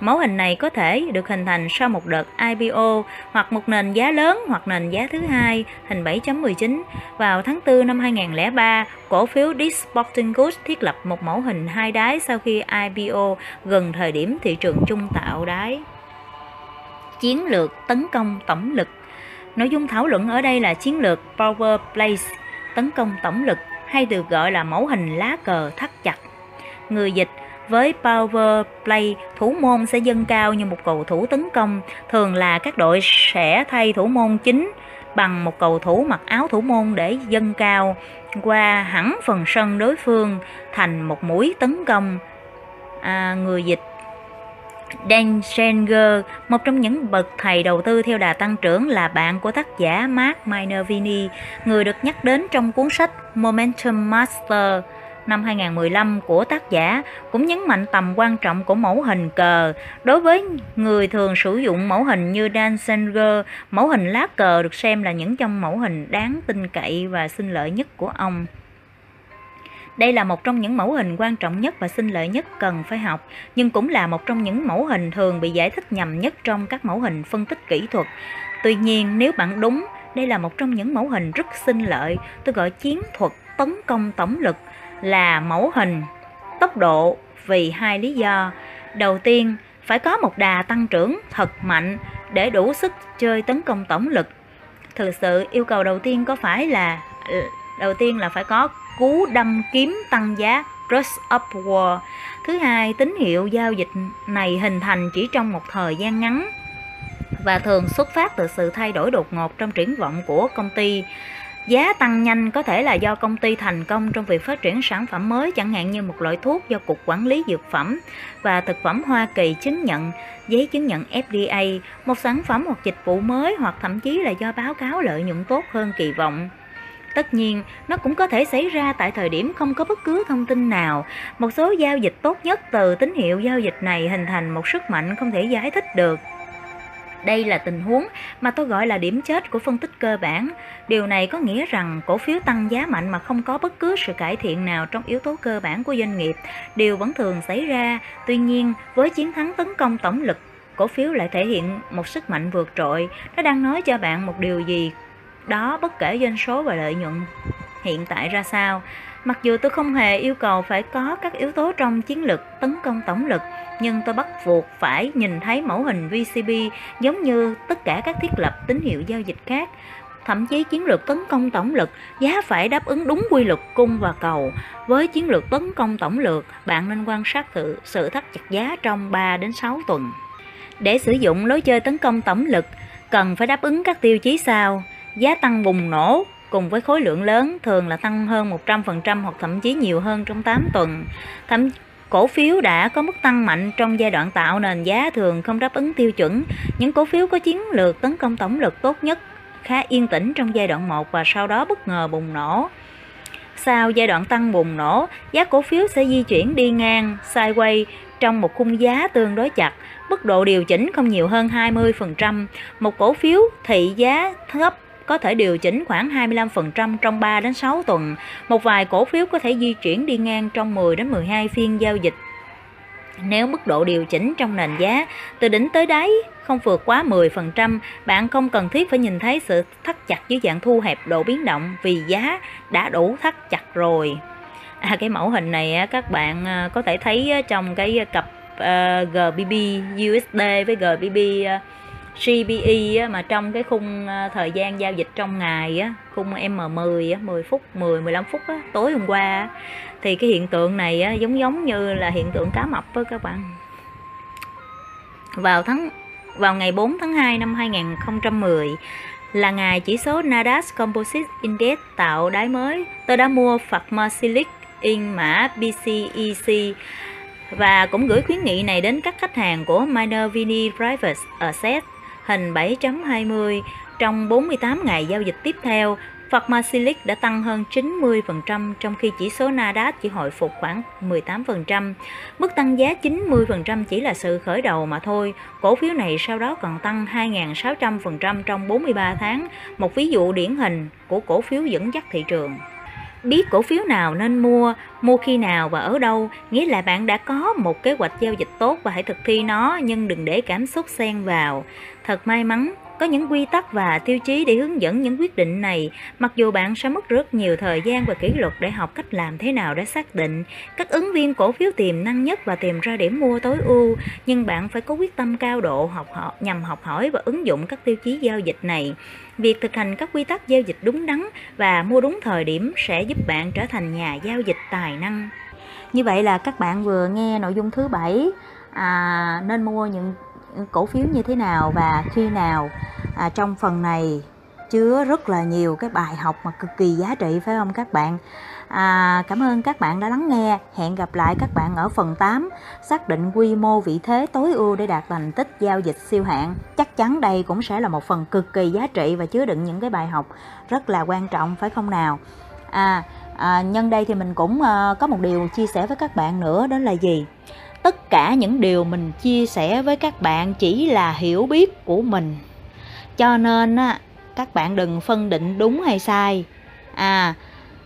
Mẫu hình này có thể được hình thành sau một đợt IPO hoặc một nền giá lớn hoặc nền giá thứ hai, hình 7.19. Vào tháng 4 năm 2003, cổ phiếu Dick's Sporting Goods thiết lập một mẫu hình hai đáy sau khi IPO gần thời điểm thị trường chung tạo đáy. Chiến lược tấn công tổng lực Nội dung thảo luận ở đây là chiến lược Power Place, tấn công tổng lực hay được gọi là mẫu hình lá cờ thắt chặt. Người dịch với power play, thủ môn sẽ dâng cao như một cầu thủ tấn công, thường là các đội sẽ thay thủ môn chính bằng một cầu thủ mặc áo thủ môn để dâng cao. Qua hẳn phần sân đối phương thành một mũi tấn công. À, người dịch Dan Schenger, một trong những bậc thầy đầu tư theo đà tăng trưởng là bạn của tác giả Mark Minervini, người được nhắc đến trong cuốn sách Momentum Master năm 2015 của tác giả cũng nhấn mạnh tầm quan trọng của mẫu hình cờ. Đối với người thường sử dụng mẫu hình như Dan Sanger, mẫu hình lá cờ được xem là những trong mẫu hình đáng tin cậy và sinh lợi nhất của ông. Đây là một trong những mẫu hình quan trọng nhất và sinh lợi nhất cần phải học, nhưng cũng là một trong những mẫu hình thường bị giải thích nhầm nhất trong các mẫu hình phân tích kỹ thuật. Tuy nhiên, nếu bạn đúng, đây là một trong những mẫu hình rất sinh lợi, tôi gọi chiến thuật tấn công tổng lực là mẫu hình tốc độ vì hai lý do. Đầu tiên, phải có một đà tăng trưởng thật mạnh để đủ sức chơi tấn công tổng lực. thực sự yêu cầu đầu tiên có phải là đầu tiên là phải có cú đâm kiếm tăng giá Rush upward. Thứ hai, tín hiệu giao dịch này hình thành chỉ trong một thời gian ngắn và thường xuất phát từ sự thay đổi đột ngột trong triển vọng của công ty. Giá tăng nhanh có thể là do công ty thành công trong việc phát triển sản phẩm mới chẳng hạn như một loại thuốc do Cục Quản lý Dược phẩm và Thực phẩm Hoa Kỳ chứng nhận, giấy chứng nhận FDA, một sản phẩm hoặc dịch vụ mới hoặc thậm chí là do báo cáo lợi nhuận tốt hơn kỳ vọng. Tất nhiên, nó cũng có thể xảy ra tại thời điểm không có bất cứ thông tin nào. Một số giao dịch tốt nhất từ tín hiệu giao dịch này hình thành một sức mạnh không thể giải thích được. Đây là tình huống mà tôi gọi là điểm chết của phân tích cơ bản. Điều này có nghĩa rằng cổ phiếu tăng giá mạnh mà không có bất cứ sự cải thiện nào trong yếu tố cơ bản của doanh nghiệp. Điều vẫn thường xảy ra. Tuy nhiên, với chiến thắng tấn công tổng lực, cổ phiếu lại thể hiện một sức mạnh vượt trội. Nó đang nói cho bạn một điều gì đó bất kể doanh số và lợi nhuận hiện tại ra sao. Mặc dù tôi không hề yêu cầu phải có các yếu tố trong chiến lược tấn công tổng lực, nhưng tôi bắt buộc phải nhìn thấy mẫu hình VCB giống như tất cả các thiết lập tín hiệu giao dịch khác. Thậm chí chiến lược tấn công tổng lực, giá phải đáp ứng đúng quy luật cung và cầu. Với chiến lược tấn công tổng lược, bạn nên quan sát sự, sự thắt chặt giá trong 3 đến 6 tuần. Để sử dụng lối chơi tấn công tổng lực, cần phải đáp ứng các tiêu chí sau giá tăng bùng nổ cùng với khối lượng lớn thường là tăng hơn 100% hoặc thậm chí nhiều hơn trong 8 tuần. Thậm cổ phiếu đã có mức tăng mạnh trong giai đoạn tạo nền giá thường không đáp ứng tiêu chuẩn. Những cổ phiếu có chiến lược tấn công tổng lực tốt nhất khá yên tĩnh trong giai đoạn 1 và sau đó bất ngờ bùng nổ. Sau giai đoạn tăng bùng nổ, giá cổ phiếu sẽ di chuyển đi ngang, sideways trong một khung giá tương đối chặt, mức độ điều chỉnh không nhiều hơn 20%. Một cổ phiếu thị giá thấp có thể điều chỉnh khoảng 25% trong 3 đến 6 tuần. Một vài cổ phiếu có thể di chuyển đi ngang trong 10 đến 12 phiên giao dịch. Nếu mức độ điều chỉnh trong nền giá từ đỉnh tới đáy không vượt quá 10%, bạn không cần thiết phải nhìn thấy sự thắt chặt dưới dạng thu hẹp độ biến động vì giá đã đủ thắt chặt rồi. À, cái mẫu hình này các bạn à, có thể thấy trong cái cặp à, uh, GBP USD với GBP CBE mà trong cái khung à, thời gian giao dịch trong ngày á, khung M10 á, 10 phút, 10 15 phút á, tối hôm qua thì cái hiện tượng này á, giống giống như là hiện tượng cá mập với các bạn. Vào tháng vào ngày 4 tháng 2 năm 2010 là ngày chỉ số Nasdaq Composite Index tạo đáy mới. Tôi đã mua Pharmasilic in mã BCEC và cũng gửi khuyến nghị này đến các khách hàng của Minor Vini Private Asset hình 7.20 trong 48 ngày giao dịch tiếp theo, Pharmacilic đã tăng hơn 90% trong khi chỉ số Nasdaq chỉ hồi phục khoảng 18%. Mức tăng giá 90% chỉ là sự khởi đầu mà thôi. Cổ phiếu này sau đó còn tăng 2.600% trong 43 tháng, một ví dụ điển hình của cổ phiếu dẫn dắt thị trường. Biết cổ phiếu nào nên mua, mua khi nào và ở đâu, nghĩa là bạn đã có một kế hoạch giao dịch tốt và hãy thực thi nó nhưng đừng để cảm xúc xen vào. Thật may mắn, có những quy tắc và tiêu chí để hướng dẫn những quyết định này, mặc dù bạn sẽ mất rất nhiều thời gian và kỷ luật để học cách làm thế nào để xác định các ứng viên cổ phiếu tiềm năng nhất và tìm ra điểm mua tối ưu, nhưng bạn phải có quyết tâm cao độ học họ nhằm học hỏi và ứng dụng các tiêu chí giao dịch này. Việc thực hành các quy tắc giao dịch đúng đắn và mua đúng thời điểm sẽ giúp bạn trở thành nhà giao dịch tài năng. Như vậy là các bạn vừa nghe nội dung thứ bảy à, nên mua những cổ phiếu như thế nào và khi nào? À, trong phần này chứa rất là nhiều cái bài học mà cực kỳ giá trị phải không các bạn? À, cảm ơn các bạn đã lắng nghe. Hẹn gặp lại các bạn ở phần 8 xác định quy mô vị thế tối ưu để đạt thành tích giao dịch siêu hạng. Chắc chắn đây cũng sẽ là một phần cực kỳ giá trị và chứa đựng những cái bài học rất là quan trọng phải không nào? À, à nhân đây thì mình cũng uh, có một điều chia sẻ với các bạn nữa đó là gì? Tất cả những điều mình chia sẻ với các bạn chỉ là hiểu biết của mình. Cho nên á, các bạn đừng phân định đúng hay sai. À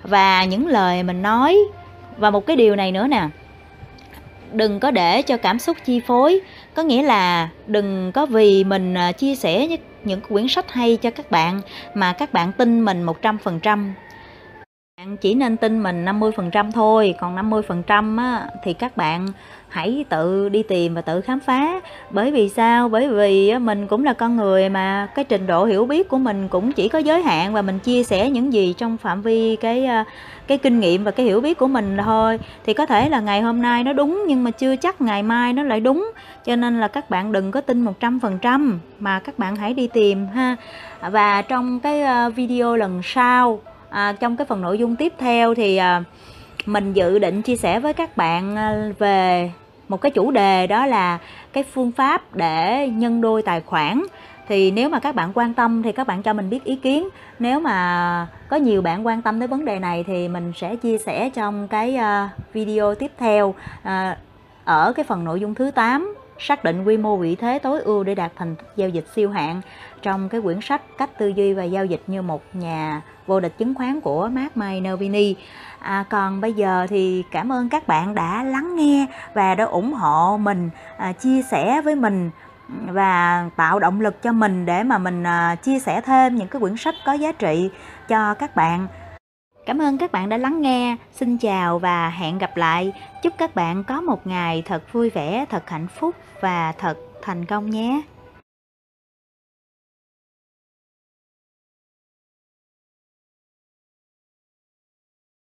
và những lời mình nói, và một cái điều này nữa nè, đừng có để cho cảm xúc chi phối. Có nghĩa là đừng có vì mình à, chia sẻ những quyển sách hay cho các bạn mà các bạn tin mình một trăm phần trăm. Bạn chỉ nên tin mình 50% thôi, còn 50% á, thì các bạn hãy tự đi tìm và tự khám phá. Bởi vì sao? Bởi vì mình cũng là con người mà cái trình độ hiểu biết của mình cũng chỉ có giới hạn và mình chia sẻ những gì trong phạm vi cái à, cái kinh nghiệm và cái hiểu biết của mình thôi. Thì có thể là ngày hôm nay nó đúng nhưng mà chưa chắc ngày mai nó lại đúng. Cho nên là các bạn đừng có tin 100% mà các bạn hãy đi tìm ha. Và trong cái à, video lần sau à, trong cái phần nội dung tiếp theo thì à, mình dự định chia sẻ với các bạn à, về một cái chủ đề đó là cái phương pháp để nhân đôi tài khoản. Thì nếu mà các bạn quan tâm thì các bạn cho mình biết ý kiến. Nếu mà có nhiều bạn quan tâm tới vấn đề này thì mình sẽ chia sẻ trong cái à, video tiếp theo à, ở cái phần nội dung thứ 8 xác định quy mô vị thế tối ưu để đạt thành giao dịch siêu hạn trong cái quyển sách cách tư duy và giao dịch như một nhà vô địch chứng khoán của Mark Minervini. À, còn bây giờ thì cảm ơn các bạn đã lắng nghe và đã ủng hộ mình, à, chia sẻ với mình và tạo động lực cho mình để mà mình à, chia sẻ thêm những cái quyển sách có giá trị cho các bạn. Cảm ơn các bạn đã lắng nghe. Xin chào và hẹn gặp lại. Chúc các bạn có một ngày thật vui vẻ, thật hạnh phúc và thật thành công nhé.